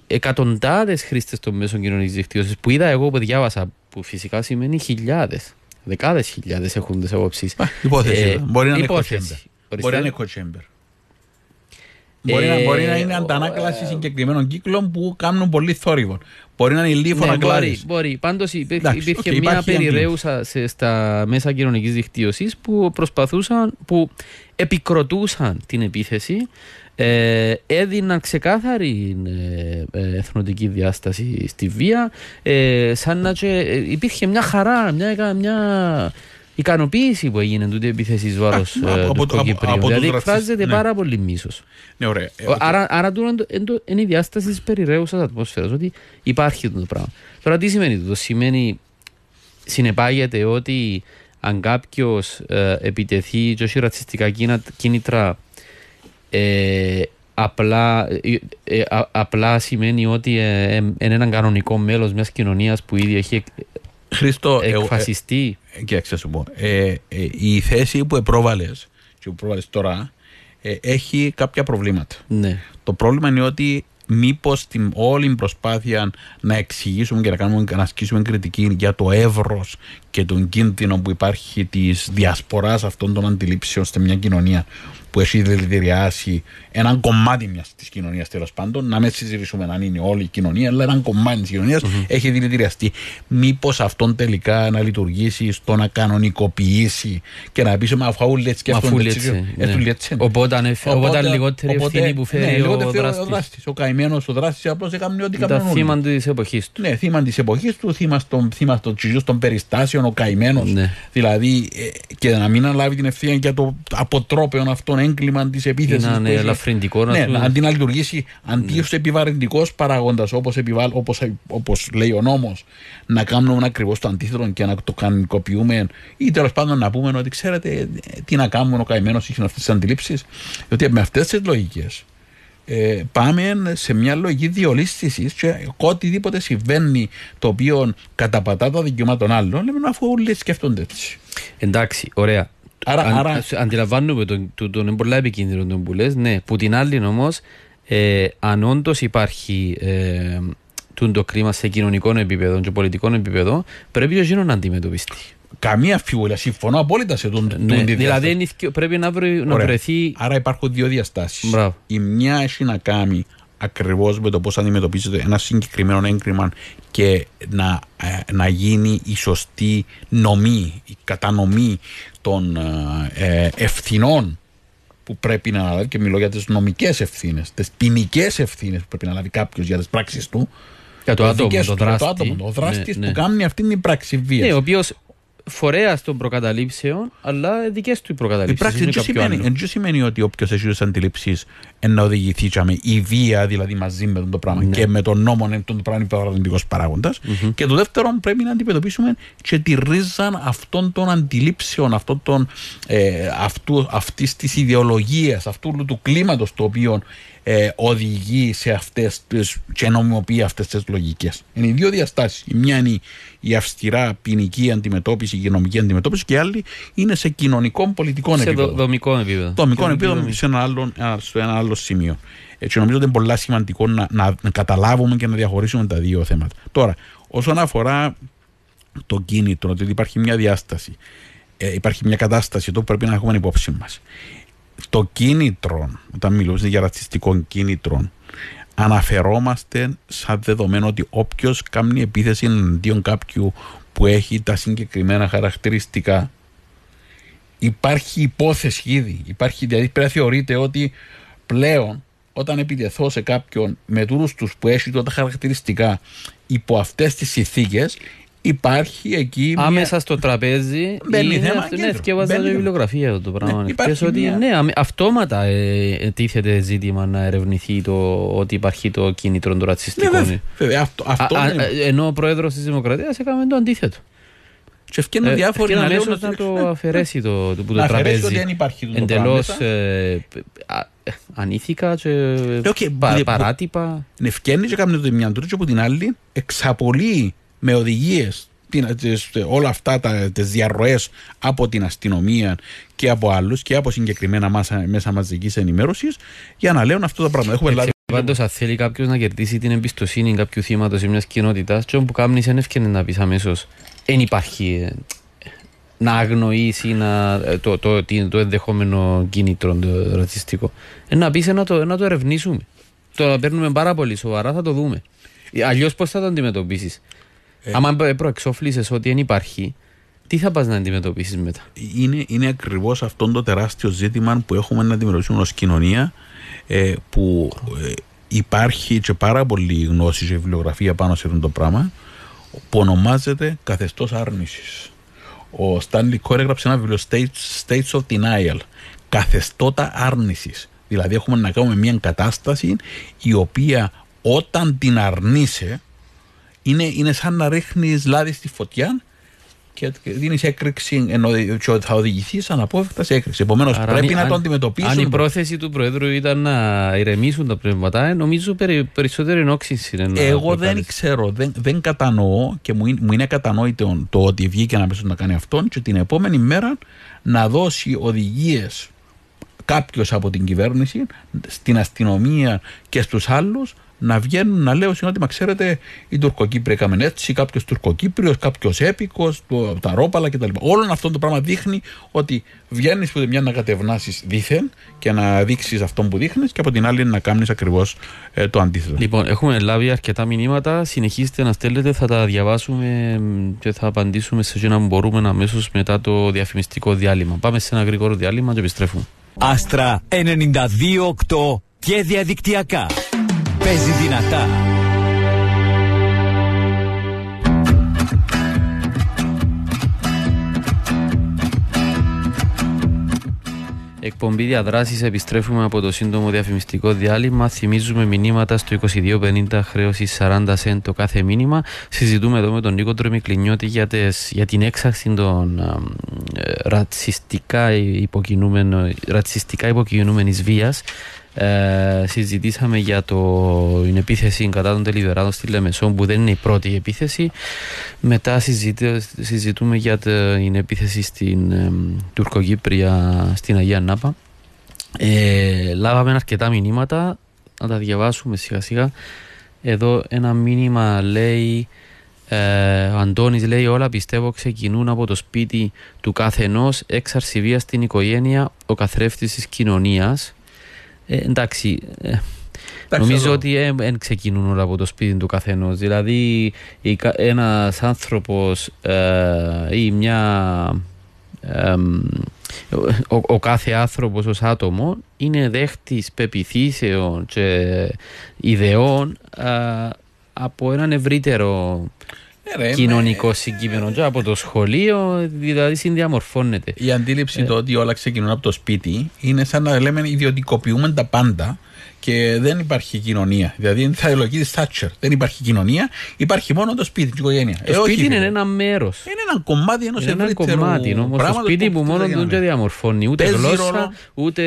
εκατοντάδες χρήστες των μέσων κοινωνικής δικτύωσης που είδα εγώ που διάβασα, που φυσικά σημαίνει χιλιάδες, δεκάδες χιλιάδες έχουν τις απόψεις. Υπόθεση. Ε, μπορεί να είναι Μπορεί να είναι Μπορεί, να, μπορεί να είναι αντανάκλαση συγκεκριμένων κύκλων που κάνουν πολύ θόρυβο. Μπορεί να είναι ηλίφωνα ναι, κλάδι. Μπορεί, μπορεί. Πάντως υπήρχε, Εντάξει, υπήρχε οκ, μια υπάρχει περιρρέουσα σε, στα μέσα κοινωνικής δικτύωσης που προσπαθούσαν, που επικροτούσαν την επίθεση, ε, έδιναν ξεκάθαρη ε, ε, εθνοτική διάσταση στη βία, ε, σαν να και, ε, υπήρχε μια χαρά, μια, μια ικανοποίηση που έγινε τούτη επίθεση εις βάρος Α, ε, από- του από- Κυπρίου. από τους Δηλαδή ρατσιστές, εκφράζεται ναι. πάρα πολύ μίσος. Ναι, ωραία. Ε, Άρα, άρα τούτο είναι το- είναι το- είναι η διάσταση της περιραίουσας ατμόσφαιρας. Ότι υπάρχει αυτό το πράγμα. Τώρα τι σημαίνει αυτό. Σημαίνει, συνεπάγεται ότι αν κάποιος επιτεθεί και όχι ρατσιστικά κίνα- κίνητρα, ε, απλά, ε, ε, α- απλά σημαίνει ότι ε, ε, είναι έναν κανονικό μέλος μιας κοινωνίας που ήδη έχει εκ- Χρήστο, εγώ, ε, εκφασιστεί. ε, κοίταξε να σου πω. Ε, ε, η θέση που επρόβαλες και που πρόβαλες τώρα ε, έχει κάποια προβλήματα. ναι. Το πρόβλημα είναι ότι μήπως την όλη προσπάθεια να εξηγήσουμε και να, κάνουμε, να ασκήσουμε κριτική για το εύρος και τον κίνδυνο που υπάρχει της διασποράς αυτών των αντιλήψεων σε μια κοινωνία που έχει δηλητηριάσει έναν κομμάτι μιας της κοινωνίας τέλος πάντων. Να μην συζητήσουμε αν είναι όλη η κοινωνία, αλλά έναν κομμάτι της κοινωνια έχει δηλητηριαστεί. Μήπως αυτόν τελικά να λειτουργήσει στο να κανονικοποιήσει και να πεις Μα αφού όλοι έτσι Μα αφού σκέφτονται λέει έτσι. έτσι, ε, ναι. του λέει έτσι. Οπότε αν εφ- οπότε αν λιγότερη οπότε- ευθύνη που φέρει ναι, ο λιγότερη ευθύνη δράστης. δράστης. Ο καημένος ο δράστης απλώς έκανε ό,τι Ήταν κάνουν όλοι. θύμα της εποχής του. Ναι, θύμα της εποχής του, θύμα των, θύμα των τσιζιού, των περιστάσεων, ο καημένο. Ναι. Δηλαδή, ε, και να μην αναλάβει την ευθύνη για το αποτρόπαιο αυτόν έγκλημα της επίθεσης. Να είναι ελαφρυντικό, να Ναι, πούμε. αντί να λειτουργήσει αντί ω επιβαρυντικός παράγοντας, όπως όπως, όπως λέει ο νόμος, να κάνουμε ακριβώς το αντίθετο και να το κανονικοποιούμε, ή τέλος πάντων να πούμε ότι ξέρετε ε, τι να κάνουμε ο καημένος είχε αυτές τις αντιλήψεις. Διότι με αυτές τις λογικές ε, πάμε σε μια λογική διολίστηση και οτιδήποτε συμβαίνει το οποίο καταπατά τα δικαιώματα των άλλων, λέμε αφού όλοι σκέφτονται έτσι. Εντάξει, ωραία. Άρα- Αν, άρα- ας- αντιλαμβάνουμε τον, τον, τον είναι πολλά επικίνδυνο τον που λες, ναι. Που την άλλη όμως, ε, αν όντως υπάρχει ε, τούτο το κρίμα σε κοινωνικό επίπεδο και πολιτικό επίπεδο, πρέπει ο Γίνο να αντιμετωπιστεί. Καμία αμφιβολία. Συμφωνώ απόλυτα σε τον Ναι, τον τη δηλαδή διάσταση. είναι ηθικιο- πρέπει να, βρει, να Ωραία. βρεθεί. Άρα υπάρχουν δύο διαστάσεις. Μπράβο. Η μια έχει να κάνει ακριβώς με το πώς αντιμετωπίζεται ένα συγκεκριμένο έγκριμα και να, ε, να γίνει η σωστή νομή, η κατανομή των ε, ε, ευθυνών που πρέπει να αναλάβει και μιλώ για τις νομικές ευθύνες, τις ποινικές ευθύνες που πρέπει να λάβει κάποιος για τις πράξεις του. Για το τις άτομο, δικές το του, για δράστη. το άτομο, ο δράστη Ναι, που ναι. κάνει αυτή την πράξη βίας. Ναι, ο οποίος φορέα των προκαταλήψεων, αλλά δικές του οι Η προκαταλήψει. πράξη δεν σημαίνει, εν τω σημαίνει ότι όποιος έχει τι αντιλήψεις να οδηγηθεί και με η βία δηλαδή μαζί με τον το πράγμα Ναι. και με τον νόμο είναι τον πράγμα παραδειγματικό παράγοντας. Και το δεύτερο πρέπει να αντιμετωπίσουμε και τη ρίζα αυτών των αντιλήψεων, αυτών των, ε, αυτού, αυτής της ιδεολογίας, αυτού του κλίματος το οποίο ε, οδηγεί σε αυτές τις, και νομιμοποιεί αυτές τις λογικές. Είναι οι δύο διαστάσεις. Η μια είναι η, η αυστηρά ποινική αντιμετώπιση και νομική αντιμετώπιση και η άλλη είναι σε κοινωνικό πολιτικό Σε επίπεδο. δο- δομικό επίπεδο. Δομικό Κοινωνική επίπεδο δομή. σε ένα άλλο, ένα- σε ένα άλλο σημείο. Έτσι νομίζω ότι είναι πολύ σημαντικό να, να, να καταλάβουμε και να διαχωρίσουμε τα δύο θέματα. Τώρα, όσον αφορά το κίνητρο, ότι υπάρχει μια διάσταση, ε, υπάρχει μια κατάσταση εδώ που πρέπει να έχουμε υπόψη μας. Το κίνητρο, όταν μιλούμε για ρατσιστικό κίνητρο, αναφερόμαστε σαν δεδομένο ότι όποιος κάνει επίθεση εναντίον κάποιου που έχει τα συγκεκριμένα χαρακτηριστικά υπάρχει υπόθεση ήδη. Υπάρχει, δηλαδή πρέπει να θεωρείται ότι πλέον όταν επιτεθώ σε κάποιον με τούτους τους που έχει τότε χαρακτηριστικά υπό αυτές τις συνθήκες υπάρχει εκεί μια- Άμεσα στο τραπέζι. Μπαίνει είναι θέμα αυτό- κέντρο. Ναι, θυκεύαζα Μπαίνει το θέμα. βιβλιογραφία αυτό το πράγμα. Ναι, Ναι, υπάρχει ότι μια- ναι, αμέ- αυτόματα ε, τίθεται ζήτημα να ερευνηθεί το ότι υπάρχει το κίνητρο το Ναι, ρατσιστικό. βέβαια, βέβαια, αυτό, αυτό Α, α, είναι. ενώ ο πρόεδρος της Δημοκρατίας έκαμε το αντίθετο. και ευκαιρνούν Ε, διάφοροι ευκαιρία να λέουν αμέσως ότι- να ναι, το αφαιρέσει το, το, που το να αφαιρέσει τραπέζι. ότι δεν υπάρχει το πράγμα Εντελώς μέσα. ε, α- ανήθικα και οκ, πα- που- παράτυπα. Ναι, ευκαιρνεί και κάνει το μια του και από την άλλη εξαπολύει με οδηγίες όλα αυτά τα, τις διαρροές από την αστυνομία και από άλλους και από συγκεκριμένα μέσα, μέσα μαζικής ενημέρωσης για να λέουν αυτό το πράγμα. Έχουμε λάβει Πάντως, αν θέλει κάποιος να κερδίσει την εμπιστοσύνη κάποιου θύματος ή μιας κοινότητας, το που κάνει είναι ευκαιρία να πεις αμέσως. Δεν υπάρχει ε, να αγνοήσει να, ε, το, το, το, το ενδεχόμενο κίνητρο το ρατσιστικό. Ε, να πεις να το, να το ερευνήσουμε. Το παίρνουμε πάρα πολύ σοβαρά, θα το δούμε. Αλλιώς πώς θα το αντιμετωπίσεις. Ε, Άμα προεξόφλησε ότι δεν υπάρχει, τι θα πας να αντιμετωπίσεις μετά; Είναι, είναι ακριβώς αυτό το τεράστιο ζήτημα που έχουμε να αντιμετωπίσουμε ως κοινωνία, ε, που ε, υπάρχει και πάρα πολύ γνώση και βιβλιογραφία πάνω σε αυτό το πράγμα, που ονομάζεται καθεστώς άρνησης. Ο Στάνλι Κόρ έγραψε ένα βιβλίο States, States of Denial. Καθεστώτα άρνησης. Δηλαδή, έχουμε να κάνουμε μια κατάσταση η οποία όταν την αρνείσαι είναι, είναι σαν να ρίχνεις λάδι στη φωτιά και δίνεις έκρηξη ενώ θα οδηγηθείς αναπόφευκτας σε έκρηξη. Επομένως πρέπει αν, να το αντιμετωπίσουν. Αν η πρόθεση του Προέδρου ήταν να ηρεμήσουν τα πνεύματα, ε, νομίζω περι, περισσότερη ενόξυνση είναι Εγώ δεν ξέρω, δεν, δεν κατανοώ και μου, μου είναι κατανόητο το ότι βγήκε να να κάνει αυτό και την επόμενη μέρα να δώσει οδηγίες κάποιος από την κυβέρνηση στην αστυνομία και στους άλλους να βγαίνουν να λέω ότι μα ξέρετε, οι Τουρκοκύπροι έκαμε έτσι, κάποιος Τουρκοκύπριος, κάποιος έπικος, τα ρόπαλα κτλ. Όλο αυτό το πράγμα δείχνει ότι βγαίνεις που μια να κατευνάσεις δίθεν και να δείξεις αυτό που δείχνεις και από την άλλη να κάνεις ακριβώς ε, το αντίθετο. Λοιπόν, έχουμε λάβει αρκετά μηνύματα. Συνεχίστε να στέλνετε, θα τα διαβάσουμε και θα απαντήσουμε σε εκείνα που μπορούμε αμέσως μετά το διαφημιστικό διάλειμμα. Πάμε σε ένα γρήγορο διάλειμμα και επιστρέφουμε. Άστρα 92,8 και διαδικτυακά παίζει δυνατά. Εκπομπή διαδράσει. Επιστρέφουμε από το σύντομο διαφημιστικό διάλειμμα. Θυμίζουμε μηνύματα στο 2250 χρέωση 40 σέντ το κάθε μήνυμα. Συζητούμε εδώ με τον Νίκο Τρομικλινιώτη για, για την έξαρση των ε, ρατσιστικά, ρατσιστικά υποκινούμενης βίας ε, συζητήσαμε για το, την επίθεση κατά των τελειβεράτων στη Λεμεσόν που δεν είναι η πρώτη επίθεση. Μετά συζητούμε για την επίθεση στην ε, Τουρκοκύπρια στην Αγία Νάπα. Ε, λάβαμε αρκετά μηνύματα, να τα διαβάσουμε σιγά σιγά. Εδώ ένα μήνυμα λέει... Ε, ο Αντώνης λέει όλα πιστεύω ξεκινούν από το σπίτι του καθενός έξαρση βία στην οικογένεια ο καθρέφτης της κοινωνίας ε, εντάξει, ε, νομίζω ότι δεν ε, ξεκινούν όλα από το σπίτι του καθενό. Δηλαδή, ένας άνθρωπος ε, ή μια. Ο, ο, κάθε άνθρωπος ως άτομο είναι δέχτης πεπιθήσεων και ιδεών από έναν ευρύτερο ε, κοινωνικό συγκείμενο και από το σχολείο, δηλαδή συνδιαμορφώνεται. Η αντίληψη ε. το ότι όλα ξεκινούν από το σπίτι είναι σαν να λέμε ιδιωτικοποιούμε τα πάντα και δεν υπάρχει κοινωνία. Δηλαδή θα ελογεί Θάτσερ. Δεν υπάρχει κοινωνία, υπάρχει μόνο το σπίτι, η οικογένειας. Το ε, σπίτι είναι ένα μέρος. Είναι ένα κομμάτι ενός ευρύτερου. Είναι ένα κομμάτι. Όμως το σπίτι που μόνο του δεν διαμορφώνει ούτε Παίζει γλώσσα, ρόλο. ούτε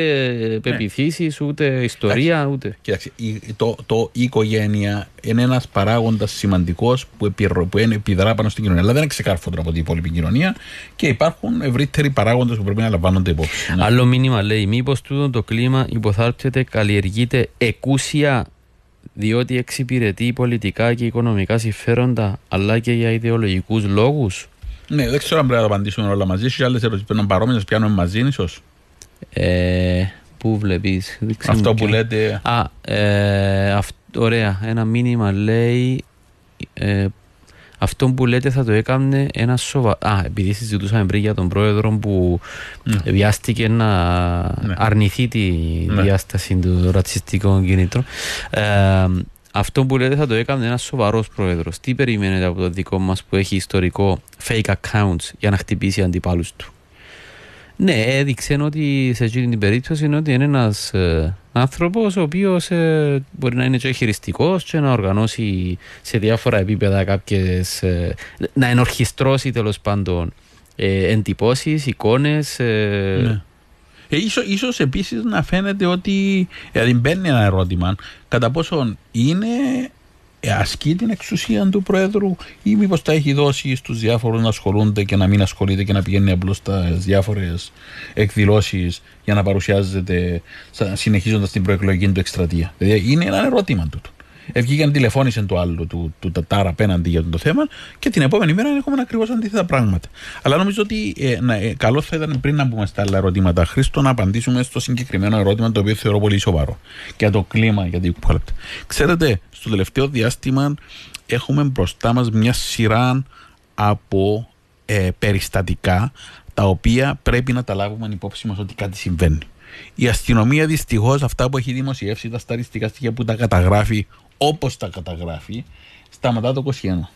ναι. πεπιθήσεις, ούτε ιστορία. Ούτε... Κοιτάξτε, το, το, η οικογένεια είναι ένας παράγοντας σημαντικός που, που επιδρά πάνω στην κοινωνία. Αλλά δεν είναι ξεκάρφωτο από την υπόλοιπη κοινωνία και υπάρχουν ευρύτεροι παράγοντες που πρέπει να λαμβάνονται υπόψη. Ναι. Άλλο μήνυμα λέει: Μήπως τούτο το κλίμα υποθάρρυεται, καλλιεργείται εκούσια διότι εξυπηρετεί πολιτικά και οικονομικά συμφέροντα αλλά και για ιδεολογικούς λόγους. Ναι, δεν ξέρω αν πρέπει να το απαντήσουμε όλα μαζί. Σε άλλες ερωτήσεις που είναι παρόμοιε, πιάνουμε μαζί, ίσως. Ε, πού βλέπεις. Αυτό που λέτε. Α, ε, ωραία. Ένα μήνυμα λέει. Ε, αυτό που λέτε θα το έκανε ένα σοβαρό. Α, επειδή συζητούσαμε πριν για τον πρόεδρο που mm. βιάστηκε να ναι. αρνηθεί τη ναι. διάσταση του ρατσιστικών κινήτρων. Ε, αυτό που λέτε θα το έκανε ένας σοβαρός πρόεδρος. Τι περιμένετε από το δικό μας που έχει ιστορικό fake accounts για να χτυπήσει αντιπάλους του; Ναι, έδειξε ότι σε αυτή την περίπτωση είναι ότι είναι ένας ε, άνθρωπος ο οποίος ε, μπορεί να είναι και χειριστικός και να οργανώσει σε διάφορα επίπεδα κάποιες. Ε, να ενορχιστρώσει τέλος πάντων ε, εντυπώσεις, εικόνες. Ε, ναι. Ε, ίσως, ίσως επίσης να φαίνεται ότι δηλαδή μπαίνει ένα ερώτημα κατά πόσο είναι ε, ασκεί την εξουσία του Πρόεδρου ή μήπως τα έχει δώσει στους διάφορους να ασχολούνται και να μην ασχολείται και να πηγαίνει απλώς στα διάφορες εκδηλώσεις για να παρουσιάζεται συνεχίζοντας την προεκλογική του εκστρατεία. Δηλαδή είναι ένα ερώτημα του. Βγήκε τηλεφώνησε το άλλο του, του Τατάρα απέναντι για το θέμα και την επόμενη μέρα έχουμε ακριβώς αντίθετα πράγματα. Αλλά νομίζω ότι ε, ε, καλό θα ήταν πριν να μπούμε στα άλλα ερωτήματα, Χρήστο, να απαντήσουμε στο συγκεκριμένο ερώτημα το οποίο θεωρώ πολύ σοβαρό. Για το κλίμα, για την Ξέρετε, στο τελευταίο διάστημα έχουμε μπροστά μας μια σειρά από ε, περιστατικά τα οποία πρέπει να τα λάβουμε υπόψη μας ότι κάτι συμβαίνει. Η αστυνομία δυστυχώς αυτά που έχει δημοσιεύσει, τα σταριστικά στοιχεία που τα καταγράφει όπως τα καταγράφει, σταματά το 21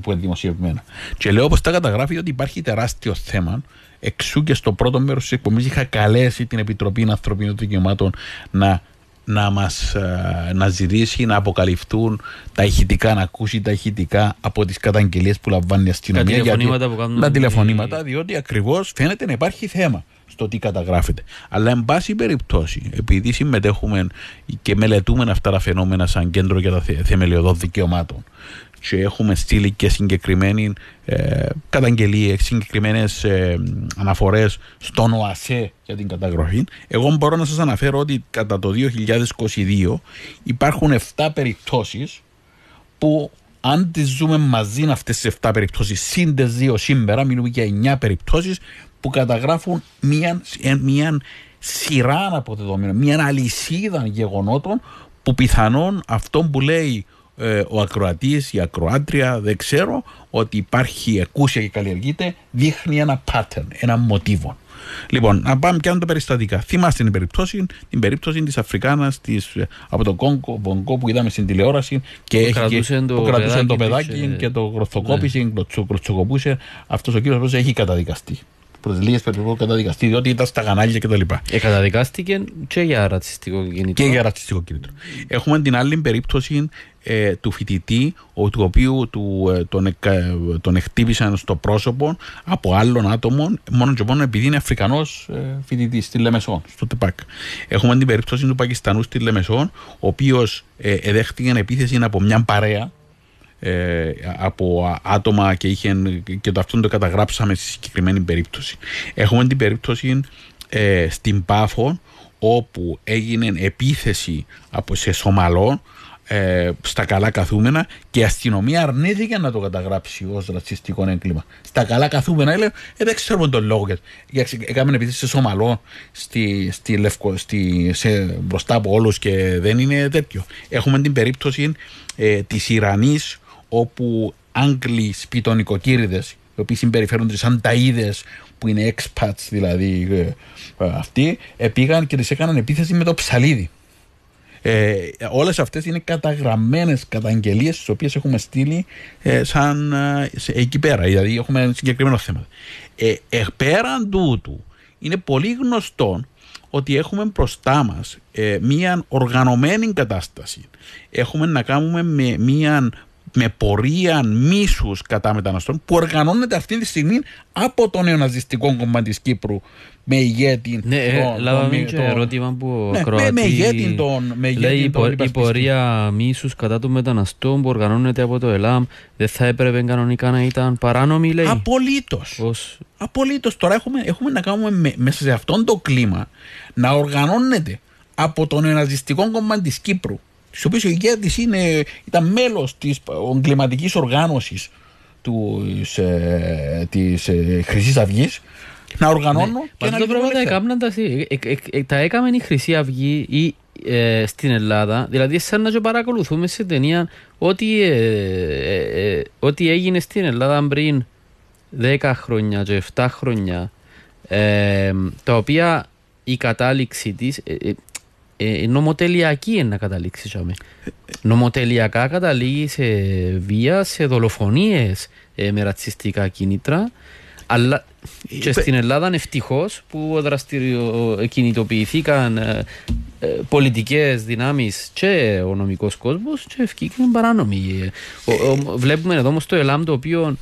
που είναι δημοσιευμένα. Και λέω όπως τα καταγράφει ότι υπάρχει τεράστιο θέμα. Εξού και στο πρώτο μέρος της εκπομπής είχα καλέσει την Επιτροπή Ανθρωπίνων Δικαιωμάτων να να μας ε, να ζητήσει να αποκαλυφθούν τα ηχητικά, να ακούσει τα ηχητικά από τις καταγγελίες που λαμβάνει η αστυνομία. Τα τηλεφωνήματα που κάνουν. Τα τηλεφωνήματα, διότι ακριβώς φαίνεται να υπάρχει θέμα στο τι καταγράφεται. Αλλά, εν πάση περιπτώσει, επειδή συμμετέχουμε και μελετούμε αυτά τα φαινόμενα σαν κέντρο για τα θεμελιωδών δικαιωμάτων, και έχουμε στείλει και συγκεκριμένη ε, καταγγελίες, συγκεκριμένες ε, αναφορές στον ΟΑΣΕ για την καταγραφή. Εγώ μπορώ να σας αναφέρω ότι κατά το 2022 υπάρχουν 7 περιπτώσεις που αν τις ζούμε μαζί αυτές τις 7 περιπτώσεις, συν τις 2 σήμερα, μιλούμε για 9 περιπτώσεις που καταγράφουν μια, μια σειρά αποδεδομένων, μια αλυσίδα γεγονότων που πιθανόν αυτό που λέει ε, ο ακροατής, η ακροάτρια, δεν ξέρω, ότι υπάρχει εκούσια και καλλιεργείται, δείχνει ένα pattern, ένα μοτίβο. Λοιπόν, να πάμε και τα περιστατικά. Θυμάστε την περίπτωση, την περίπτωση της Αφρικάνας από τον Κόγκο, Μπονγκό που είδαμε στην τηλεόραση και που κρατούσε το, παιδάκι, το παιδάκι και, το γροθοκόπησε, ναι. κλωτσοκοπούσε. Αυτός ο κύριος έχει καταδικαστεί προσλίε περιπτώσει καταδικαστεί, διότι ήταν στα κανάλια κτλ. Ε, καταδικάστηκε και για ρατσιστικό κίνητρο. Και για ρατσιστικό κίνητρο. Έχουμε την άλλη περίπτωση ε, του φοιτητή, ο, του οποίου του, ε, τον, ε, τον εκτύπησαν στο πρόσωπο από άλλον άτομο, μόνο και μόνο επειδή είναι Αφρικανός ε, φοιτητής στη Λεμεσόν, στο ΤΕΠΑΚ. Έχουμε την περίπτωση του Πακιστανού στη Λεμεσόν, ο οποίος ε, εδέχτηκε επίθεση από μια παρέα ε, από άτομα και, είχε, και το αυτόν το καταγράψαμε στη συγκεκριμένη περίπτωση. Έχουμε την περίπτωση ε, στην Πάφο όπου έγινε επίθεση από σε Σομαλό ε, στα καλά καθούμενα και η αστυνομία αρνήθηκε να το καταγράψει ως ρατσιστικό έγκλημα. Στα καλά καθούμενα έλεγε, ε, δεν ξέρουμε τον λόγο. Γιατί έκαμε επίθεση σε Σομαλό στη, στη Λευκο, στη, σε, μπροστά από όλους και δεν είναι τέτοιο. Έχουμε την περίπτωση ε, της Ιρανής όπου Άγγλοι σπιτονικοκύριδες, οι οποίοι συμπεριφέρονται σαν ταΐδες που είναι expats δηλαδή ε, ε, αυτοί, πήγαν και τις έκαναν επίθεση με το ψαλίδι. Ε, Όλες αυτές είναι καταγραμμένες καταγγελίες, τις οποίες έχουμε στείλει ε, σαν ε, εκεί πέρα. Δηλαδή, έχουμε συγκεκριμένο θέμα. Ε, ε, πέραν τούτου, είναι πολύ γνωστό ότι έχουμε μπροστά μας ε, μία οργανωμένη κατάσταση. Έχουμε να κάνουμε με μία με πορεία μίσους κατά μεταναστών που οργανώνεται αυτή τη στιγμή από το νεοναζιστικό κομμάτι της Κύπρου με ηγέτη. Ναι, ε, λάβαμε και ερώτημα που ναι, με, με ηγέτη τον. Με λέει η, τον, η πορεία μίσους κατά των μεταναστών που οργανώνεται από το ΕΛΑΜ δεν θα έπρεπε κανονικά να ήταν παράνομη, λέει. Απολύτως. Ως... Απολύτως. Τώρα έχουμε, έχουμε να κάνουμε με, μέσα σε αυτόν το κλίμα να οργανώνεται από το νεοναζιστικό κομμάτι της Κύπρου τη οποία ο ηγέτης ήταν μέλος της εγκληματικής οργάνωσης της ε, Χρυσής Αυγής. Να οργανώνω ναι. και να πράγματα έκαναν τα, ε, τα έκαμε η Χρυσή Αυγή ή ε, στην Ελλάδα, δηλαδή σαν να παρακολουθούμε σε ταινία ό,τι, ε, ό,τι έγινε στην Ελλάδα πριν 10 χρόνια και 7 χρόνια τα οποία η κατάληξη της ε, νομοτελειακή είναι να καταλήξεις. Νομοτελειακά καταλήγει σε βίας, σε δολοφονίες ε, με ρατσιστικά κίνητρα. Αλλά και στην Ελλάδα ευτυχώς που δραστηριο... κινητοποιηθήκαν ε, ε, πολιτικές δυνάμεις και ο νομικός κόσμος και ευκήκαν παράνομοι. βλέπουμε εδώ όμως το ΕΛΑΜ το οποίο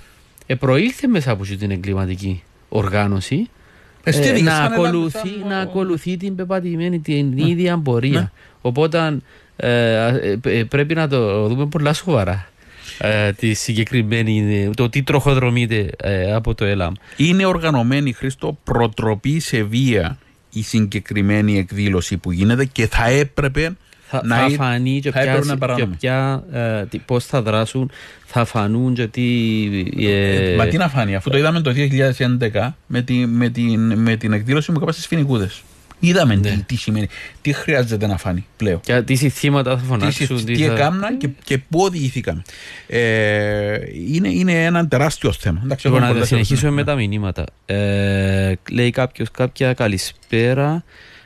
προήλθε μέσα από την εγκληματική οργάνωση ε, να, ακολουθεί, να ακολουθεί την πεπατημένη, την ναι. ίδια πορεία. Ναι. Οπότε ε, ε, πρέπει να το δούμε πολλά σοβαρά. τη συγκεκριμένη, το τι τροχοδρομείται από το ΕΛΑΜ. Είναι οργανωμένη, Χρήστο, προτροπή σε βία η συγκεκριμένη εκδήλωση που γίνεται και θα έπρεπε θα, να θα είναι- φανεί και, θα ποια, έπρεπε να και παράνομη. ποια, ε, τι- πώς θα δράσουν, θα φανούν και τι... ε, Μα τι να φάνει, αφού το είδαμε το 2011 με, τη, με, την, με την εκδήλωση που έκανα στι Φινικούδε. Είδαμε Ναι. τι, τι σημαίνει, τι χρειάζεται να φάνει πλέον. και τι συστήματα θα Τι, φωνάξουν. τι, θα- έκαναν και, και πού οδηγηθήκαμε. Ε, είναι, είναι ένα τεράστιο θέμα. Εντάξει, Λοιπόν, έχουμε να πολλές συνεχίσουμε με ερωτήσεις. τα μηνύματα. Ε, λέει κάποιος κάποια καλησπέρα.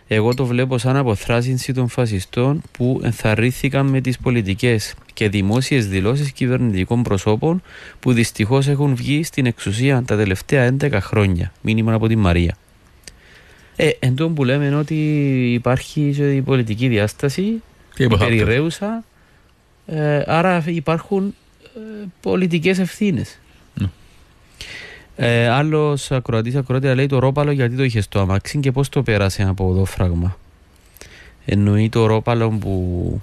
Εγώ το βλέπω σαν αποθράσινση των φασιστών που ενθαρρύνθηκαν με τις πολιτικές και δημόσιες δηλώσεις κυβερνητικών προσώπων που δυστυχώς έχουν βγει στην εξουσία τα τελευταία 11 χρόνια. Μήνυμα από τη Μαρία. Ε, εν τω που λέμε ότι υπάρχει και η πολιτική διάσταση, Τι είπα, θα έρθει. περιραίουσα, ε, άρα υπάρχουν ε, πολιτικές ευθύνες. Ναι. Ε, Άλλος ακροατής ακροατήρα λέει το ρόπαλο γιατί το είχες στο αμάξι και πώς το πέρασε από εδώ φράγμα. Εννοεί το ρόπαλο που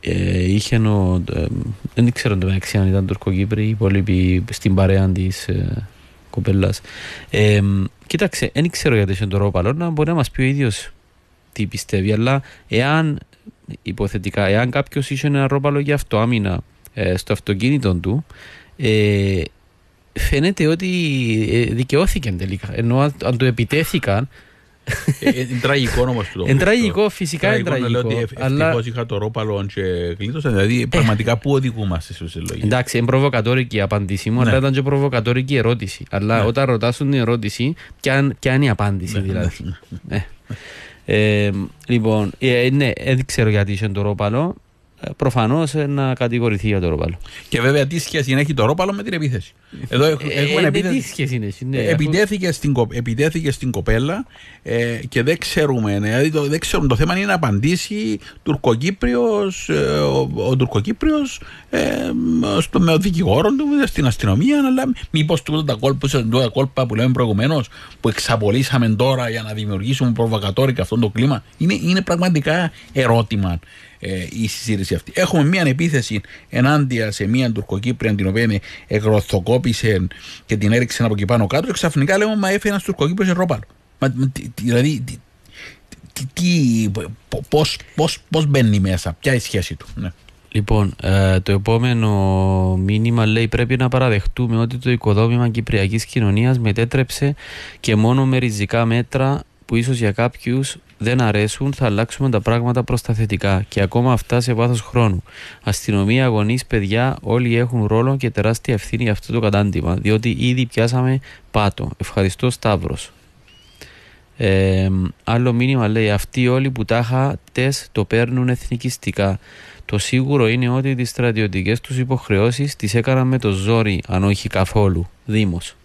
ε, είχε ο. ε, δεν ξέρω το μεταξύ αν ήταν Τουρκοκύπροι ή οι υπόλοιποι στην παρέα της ε, κοπέλας. Ε, κοίταξε, δεν ξέρω γιατί είχε το ρόπαλο, να μπορεί να μας πει ο ίδιος τι πιστεύει. Αλλά εάν υποθετικά, εάν κάποιος είχε ένα ρόπαλο για αυτοάμυνα ε, στο αυτοκίνητο του, ε, φαίνεται ότι ε, δικαιώθηκε τελικά. Ενώ αν, αν το επιτέθηκαν. Ε, ε, Είναι τραγικό όμω το Είναι τραγικό, φυσικά είναι Τραγικό να λέω τραγικό. ότι Αλλά ευτυχώς είχα το ρόπαλο και γλίτωσα. Δηλαδή, πραγματικά πού οδηγούμαστε στη συλλογή. εντάξει, είναι προβοκατόρικη η απάντησή μου, Ναι. αλλά ήταν και προβοκατόρικη η ερώτηση. Αλλά Ναι. όταν ρωτάς την ερώτηση, ποια, ποια είναι η απάντηση Ναι, δηλαδή. ναι. Ε, λοιπόν, ε, ναι, δεν ξέρω γιατί είσαι το ρόπαλο. Προφανώς να κατηγορηθεί για το ρόπαλο. Και βέβαια, τι σχέση έχει το ρόπαλο με την επίθεση; Εδώ έχ- έχουμε Ε, ναι, επίθεση. τι σχέση είναι, εσύ, ναι, Ε, αφού- επιτέθηκε, στην, κο- επιτέθηκε στην κοπέλα ε, και δεν ξέρουμε, δηλαδή το, δεν ξέρουμε, το θέμα είναι να απαντήσει Τουρκοκύπριος, ε, ο, ο Τουρκοκύπριος ε, στο, με ο δικηγόρος του στην αστυνομία αλλά μήπως τούτα τα κόλπα, τούτα κόλπα που λέμε προηγουμένως που εξαπολύσαμε τώρα για να δημιουργήσουμε προβοκατόρικα αυτό το κλίμα είναι, είναι πραγματικά ερώτημα ε, η συζήτηση αυτή. Έχουμε μια επίθεση ενάντια σε μια Τουρκοκύπρια την οποία εγρωθοκόπησε και την έριξε από εκεί πάνω κάτω και ξαφνικά λέμε μα έφερε ένας Τουρκοκύπριος ρόπαλο. Μα, μα, τι- τι- δηλαδή, τι, τι, τι, πώς, πώς, πώς μπαίνει μέσα, ποια είναι η σχέση του. Ναι. Λοιπόν, ε, το επόμενο μήνυμα λέει πρέπει να παραδεχτούμε ότι το οικοδόμημα κυπριακής κοινωνίας μετέτρεψε και μόνο με ριζικά μέτρα που ίσως για κάποιους δεν αρέσουν θα αλλάξουμε τα πράγματα προς τα θετικά και ακόμα αυτά σε βάθος χρόνου. Αστυνομία, αγωνείς, παιδιά όλοι έχουν ρόλο και τεράστια ευθύνη για αυτό το κατάντημα διότι ήδη πιάσαμε πάτο. Ευχαριστώ Σταύρος. Ε, άλλο μήνυμα λέει αυτοί όλοι που τάχα τες το παίρνουν εθνικιστικά. Το σίγουρο είναι ότι τις στρατιωτικές τους υποχρεώσεις τις έκαναν με το ζόρι, αν όχι καθόλου. Δήμος.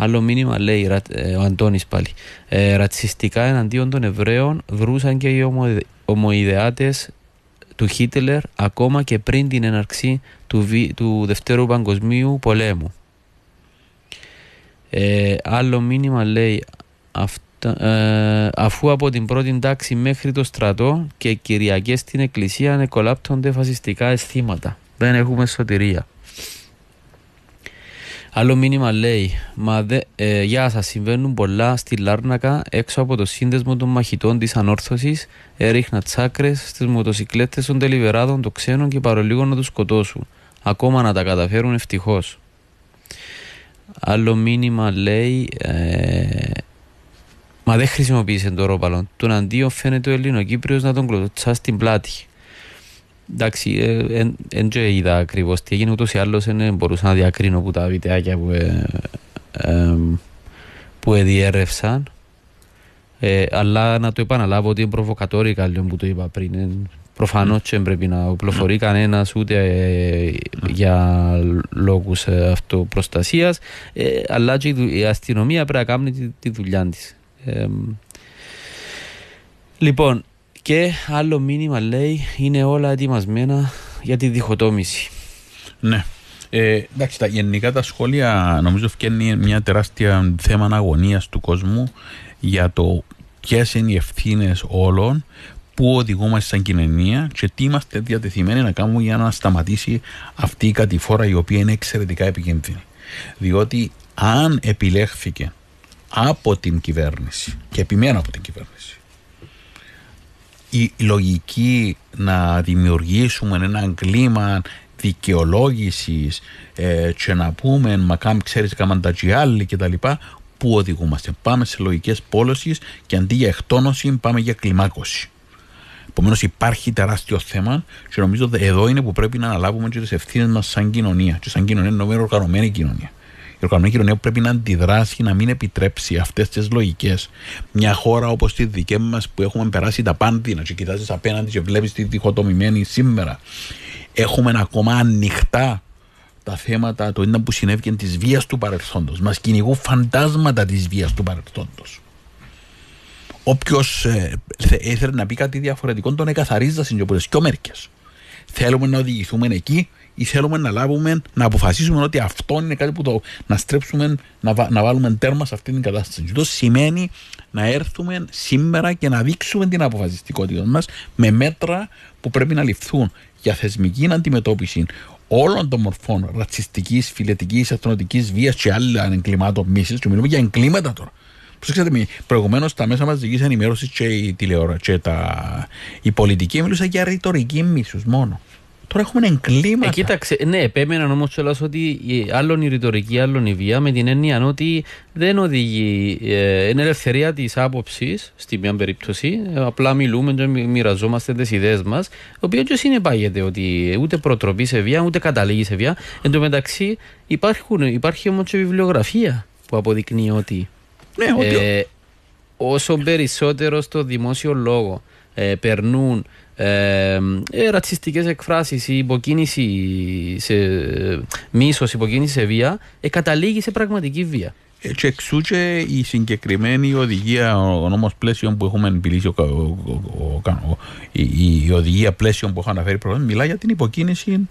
Άλλο μήνυμα λέει ρα- ε, ο Αντώνης πάλι. Ε, ρατσιστικά εναντίον των Εβραίων βρούσαν και οι ομο, ομοειδεάτες του Χίτλερ ακόμα και πριν την έναρξη του, βι- του Δευτέρου Παγκοσμίου Πολέμου. Ε, άλλο μήνυμα λέει αυτά, ε, αφού από την πρώτη τάξη μέχρι το στρατό και κυριακές στην εκκλησία ανεκολάπτονται φασιστικά αισθήματα. Δεν έχουμε σωτηρία. Άλλο μήνυμα λέει Μα δε, ε, Γεια σας, συμβαίνουν πολλά στη Λάρνακα έξω από το σύνδεσμο των μαχητών της ανόρθωσης έριχνα τσάκρες στις μοτοσυκλέτες των τελιβεράδων των ξένων και παρολίγο να τους σκοτώσουν. Ακόμα να τα καταφέρουν ευτυχώς. Άλλο μήνυμα λέει ε, Μα δεν χρησιμοποίησε το ρόπαλο. Τον αντίο φαίνεται ο Ελληνοκύπριος να τον κλωτσά στην πλάτη. Εντάξει, δεν ε, είδα ακριβώς τι έγινε, ούτως ή άλλως δεν μπορούσα να διακρίνω που τα βιντεάκια που, ε, ε, που διέρευσαν. Ε, αλλά να το επαναλάβω ότι είναι προβοκατόρικα λίγο που το είπα πριν. Ε, Προφανώς δεν πρέπει να οπλοφορεί κανένας ούτε ε, για λόγους ε, αυτοπροστασίας, ε, αλλά και η, δου- η αστυνομία πρέπει να κάνει τη, τη δουλειά της. λοιπόν, και άλλο μήνυμα λέει είναι όλα ετοιμασμένα για τη διχοτόμηση. Ναι. Ε, εντάξει, τα, γενικά τα σχόλια νομίζω φτιάχνει μια τεράστια θέμα αγωνία του κόσμου για το ποιες είναι οι ευθύνες όλων, πού οδηγούμαστε σαν κοινωνία και τι είμαστε διατεθειμένοι να κάνουμε για να σταματήσει αυτή η κατηφόρα η οποία είναι εξαιρετικά επικίνδυνη. Διότι αν επιλέχθηκε από την κυβέρνηση και επιμένω από την κυβέρνηση η λογική να δημιουργήσουμε ένα κλίμα δικαιολόγησης ε, και να πούμε μα κάμ ξέρεις κάμαν τα τζιάλι και τα λοιπά πού οδηγούμαστε πάμε σε λογικές πόλωσης και αντί για εκτόνωση πάμε για κλιμάκωση Επομένως, υπάρχει τεράστιο θέμα και νομίζω ότι εδώ είναι που πρέπει να αναλάβουμε τις ευθύνες μας σαν κοινωνία. Και σαν κοινωνία εννοούμε οργανωμένη κοινωνία. Η οργανωμένη κοινωνία που πρέπει να αντιδράσει, να μην επιτρέψει αυτές τις λογικές. Μια χώρα όπως τη δική μας που έχουμε περάσει τα πάντινα και κοιτάζεις απέναντι και βλέπεις τη διχοτομημένη σήμερα. Έχουμε ακόμα ανοιχτά τα θέματα, το ήταν που συνέβηκε της βίας του παρελθόντος. Μας κυνηγούν φαντάσματα της βίας του παρελθόντος. Όποιος ε, ήθελε να πει κάτι διαφορετικό, τον εκαθαρίζει τι και μερικέ. Θέλουμε να οδηγηθούμε εκεί ή θέλουμε να λάβουμε, να αποφασίσουμε ότι αυτό είναι κάτι που το, να στρέψουμε, να, να βάλουμε τέρμα σε αυτή την κατάσταση. Αυτό σημαίνει να έρθουμε σήμερα και να δείξουμε την αποφασιστικότητα μας με μέτρα που πρέπει να ληφθούν για θεσμική αντιμετώπιση όλων των μορφών ρατσιστικής, φιλετικής, εθνοτικής βίας και άλλων εγκλημάτων μίσης. Και μιλούμε για εγκλήματα τώρα. Προσέξτε προηγουμένως τα μέσα μαζική ενημέρωση και η τηλεόραση και τα... η πολιτική μιλούσαν για ρητορική μίσου μόνο. Τώρα έχουμε εγκλήματα. Ε, κοίταξε, ναι, επέμεναν όμως κιόλας ότι άλλον η ρητορική, άλλον η βία, με την έννοια ότι δεν οδηγεί. Ε, είναι ελευθερία της άποψης, στη μια περίπτωση. Απλά μιλούμε και μοιραζόμαστε τις ιδέες μας, το οποίο δεν συνεπάγεται ότι ούτε προτροπή σε βία, ούτε καταλήγει σε βία. Εν τω μεταξύ, υπάρχουν, υπάρχει όμως και βιβλιογραφία που αποδεικνύει ότι ναι, ότι... Ε, όσο περισσότερο στο δημόσιο λόγο ε, περνούν ε, ε, ρατσιστικές εκφράσεις ή υποκίνηση σε μίσος, υποκίνηση σε βία, ε, καταλήγει σε πραγματική βία. Ε, και εξού και η συγκεκριμένη οδηγία, ο νόμος πλαίσιο που έχουμε επιλύσει, ο, ο, η, η, οδηγία πλαίσιο που έχω αναφέρει πρώτα, μιλά για την υποκίνηση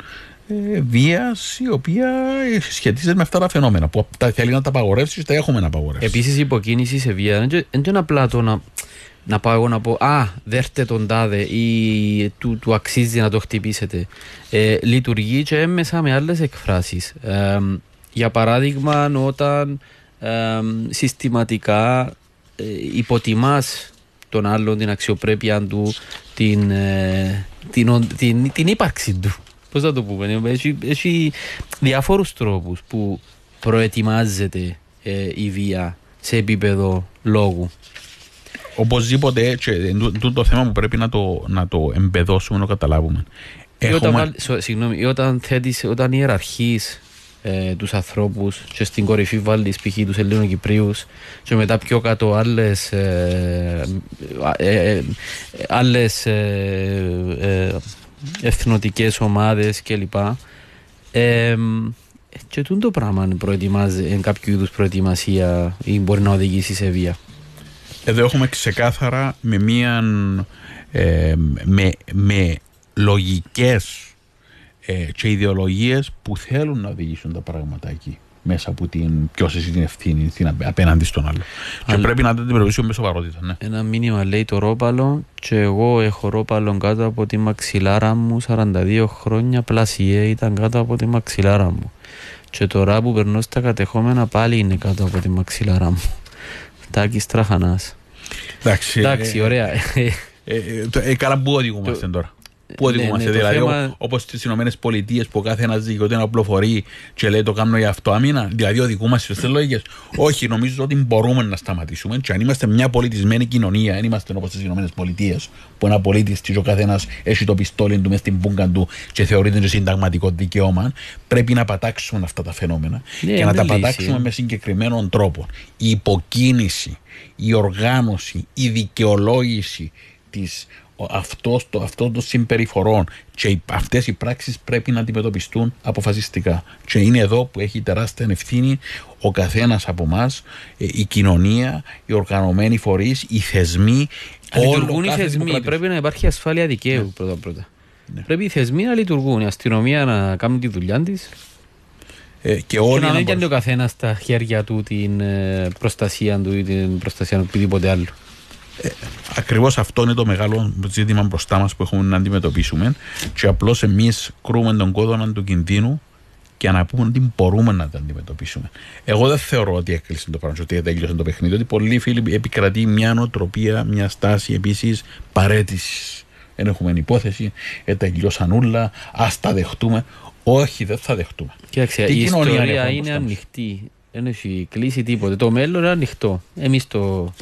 ε, βίας η οποία σχετίζεται με αυτά τα φαινόμενα που τα θέλει να τα απαγορεύσεις τα έχουμε να απαγορεύσεις. Επίσης η υποκίνηση σε βία δεν είναι απλά το να, να πάω εγώ να πω Α, δέρτε τον τάδε ή του, του αξίζει να το χτυπήσετε. Ε, λειτουργεί και έμεσα με άλλες εκφράσεις. Ε, για παράδειγμα, όταν ε, συστηματικά ε, υποτιμάς τον άλλον την αξιοπρέπεια του, την, ε, την, την, την ύπαρξη του. Πώς θα το πούμε, έχει, έχει διάφορου τρόπους που προετοιμάζεται ε, η βία σε επίπεδο λόγου. Οπωσδήποτε έτσι, είναι το θέμα που πρέπει να το, να το εμπεδώσουμε, να το καταλάβουμε. Έχουμε... Όταν, συγγνώμη, όταν, θέτεις, όταν ιεραρχείς ε, τους ανθρώπους και στην κορυφή βάλεις π.χ. τους Ελληνοκυπρίους και μετά πιο κάτω άλλες ε, ε, ε άλλες ε, εθνοτικές ομάδες κλπ. Ε, και τούτο το πράγμα προετοιμάζει, εν κάποιο είδους προετοιμασία ή μπορεί να οδηγήσει σε βία. Εδώ έχουμε ξεκάθαρα με μία ε, με, με λογικές ε, και ιδεολογίες που θέλουν να οδηγήσουν τα πράγματα εκεί μέσα από την ποιος έχει την ευθύνη την απέναντι στον άλλο. Και πρέπει να αντιμετωπίσουμε με σοβαρότητα. Ναι. Ένα μήνυμα λέει το ρόπαλο και εγώ έχω ρόπαλο κάτω από τη μαξιλάρα μου 42 χρόνια πλασιέ ήταν κάτω από τη μαξιλάρα μου. Και τώρα που περνώ στα κατεχόμενα πάλι είναι κάτω από τη μαξιλάρα μου. Τάκη τραχανά. Εντάξει, Εντάξει, ωραία. Ε, ε, ε, καλά που οδηγούμαστε τώρα. Πού οδηγούμαστε, ναι, ναι, δηλαδή, θέμα... όπως στις Ηνωμένες Πολιτείες που ο κάθε ένας δικαιούται να απλοφορεί και λέει το κάνω για αυτό άμυνα, δηλαδή οδηγούμαστε στι λογικές. Όχι, νομίζω ότι μπορούμε να σταματήσουμε. Και αν είμαστε μια πολιτισμένη κοινωνία, αν είμαστε όπως στις Ηνωμένες Πολιτείες, που ένα πολίτης και ο καθένα έχει το πιστόλι του μέσα στην πούγκα του και θεωρείται το συνταγματικό δικαίωμα, πρέπει να πατάξουμε αυτά τα φαινόμενα ναι, και να τα πατάξουμε με συγκεκριμένον τρόπο. Η υποκίνηση, η οργάνωση, η δικαιολόγηση της αυτός το, αυτό το συμπεριφορών και αυτές οι πράξεις πρέπει να αντιμετωπιστούν αποφασιστικά. Και είναι εδώ που έχει τεράστια ευθύνη ο καθένας από εμά, η κοινωνία, οι οργανωμένοι φορείς, οι θεσμοί. Αν λειτουργούν οι θεσμοί, πρέπει να υπάρχει ασφάλεια δικαίου ναι. πρώτα πρώτα. Ναι. Πρέπει οι θεσμοί να λειτουργούν, η αστυνομία να κάνει τη δουλειά της. Ε, και, όλοι και να μην κάνει ο καθένας στα χέρια του την ε, προστασία του ή την προστασία του οτιδήποτε άλλο. Ε, Ακριβώς αυτό είναι το μεγάλο ζήτημα μπροστά μας που έχουμε να αντιμετωπίσουμε. Και απλώς εμείς κρούμε τον κόδωνα του κινδύνου και να πούμε ότι μπορούμε να τα αντιμετωπίσουμε. Εγώ δεν θεωρώ ότι έκλεισε το πράγμα, ότι τέλειωσε το παιχνίδι. Ότι πολλοί φίλοι επικρατεί μια νοοτροπία, μια στάση επίσης παρέτησης. Δεν έχουμε υπόθεση, ε, τελειώσαν όλα, ας τα δεχτούμε. Όχι, δεν θα δεχτούμε. Κοίταξε, η ιστορία είναι ανοιχτή. Δεν έχει κλείσει τίποτε. Το μέλλον είναι ανοιχτό. Εμείς το.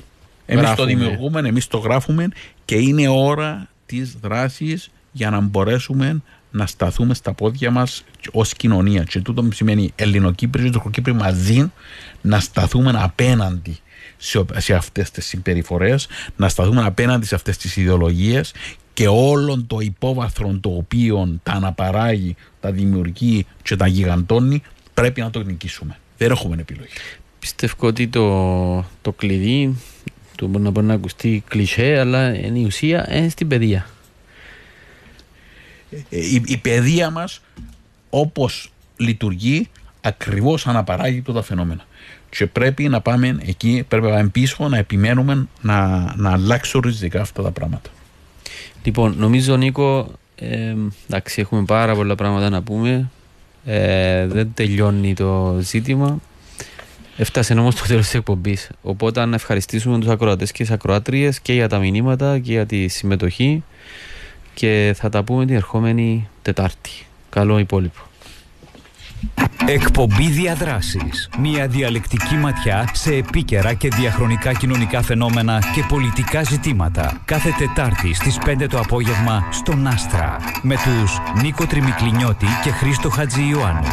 Εμείς το δημιουργούμε, εμείς το γράφουμε και είναι ώρα της δράσης για να μπορέσουμε να σταθούμε στα πόδια μας ως κοινωνία. Και τούτο σημαίνει Ελληνοκύπροι και Τουρκοκύπροι μαζί να σταθούμε απέναντι σε, σε αυτές τις συμπεριφορές, να σταθούμε απέναντι σε αυτές τις ιδεολογίες και όλον το υπόβαθρο το οποίο τα αναπαράγει, τα δημιουργεί και τα γιγαντώνει, πρέπει να το νικήσουμε. Δεν έχουμε επιλογή. Πιστεύω ότι το, το κλειδί, το μπορεί να μπορεί να ακουστεί κλισέ, αλλά είναι η ουσία είναι στην παιδεία. Ε, η, η παιδεία μας όπως λειτουργεί ακριβώς αναπαράγει τα φαινόμενα. Και πρέπει να πάμε εκεί, πρέπει να πάμε πίσω, να επιμένουμε να, να αλλάξουν ριζικά αυτά τα πράγματα. Λοιπόν, νομίζω Νίκο, ε, εντάξει, έχουμε πάρα πολλά πράγματα να πούμε. Ε, δεν τελειώνει το ζήτημα. Έφτασε όμως το τέλος της εκπομπής. Οπότε να ευχαριστήσουμε τους ακροατές και τις ακροάτριες και για τα μηνύματα και για τη συμμετοχή. Και θα τα πούμε την ερχόμενη Τετάρτη. Καλό υπόλοιπο. Εκπομπή Διαδράσεις. Μια διαλεκτική ματιά σε επίκαιρα και διαχρονικά κοινωνικά φαινόμενα και πολιτικά ζητήματα. Κάθε Τετάρτη στις 5 το απόγευμα στον Άστρα. Με τους Νίκο Τριμικλινιώτη και Χρήστο Χατζη Ιωάννου.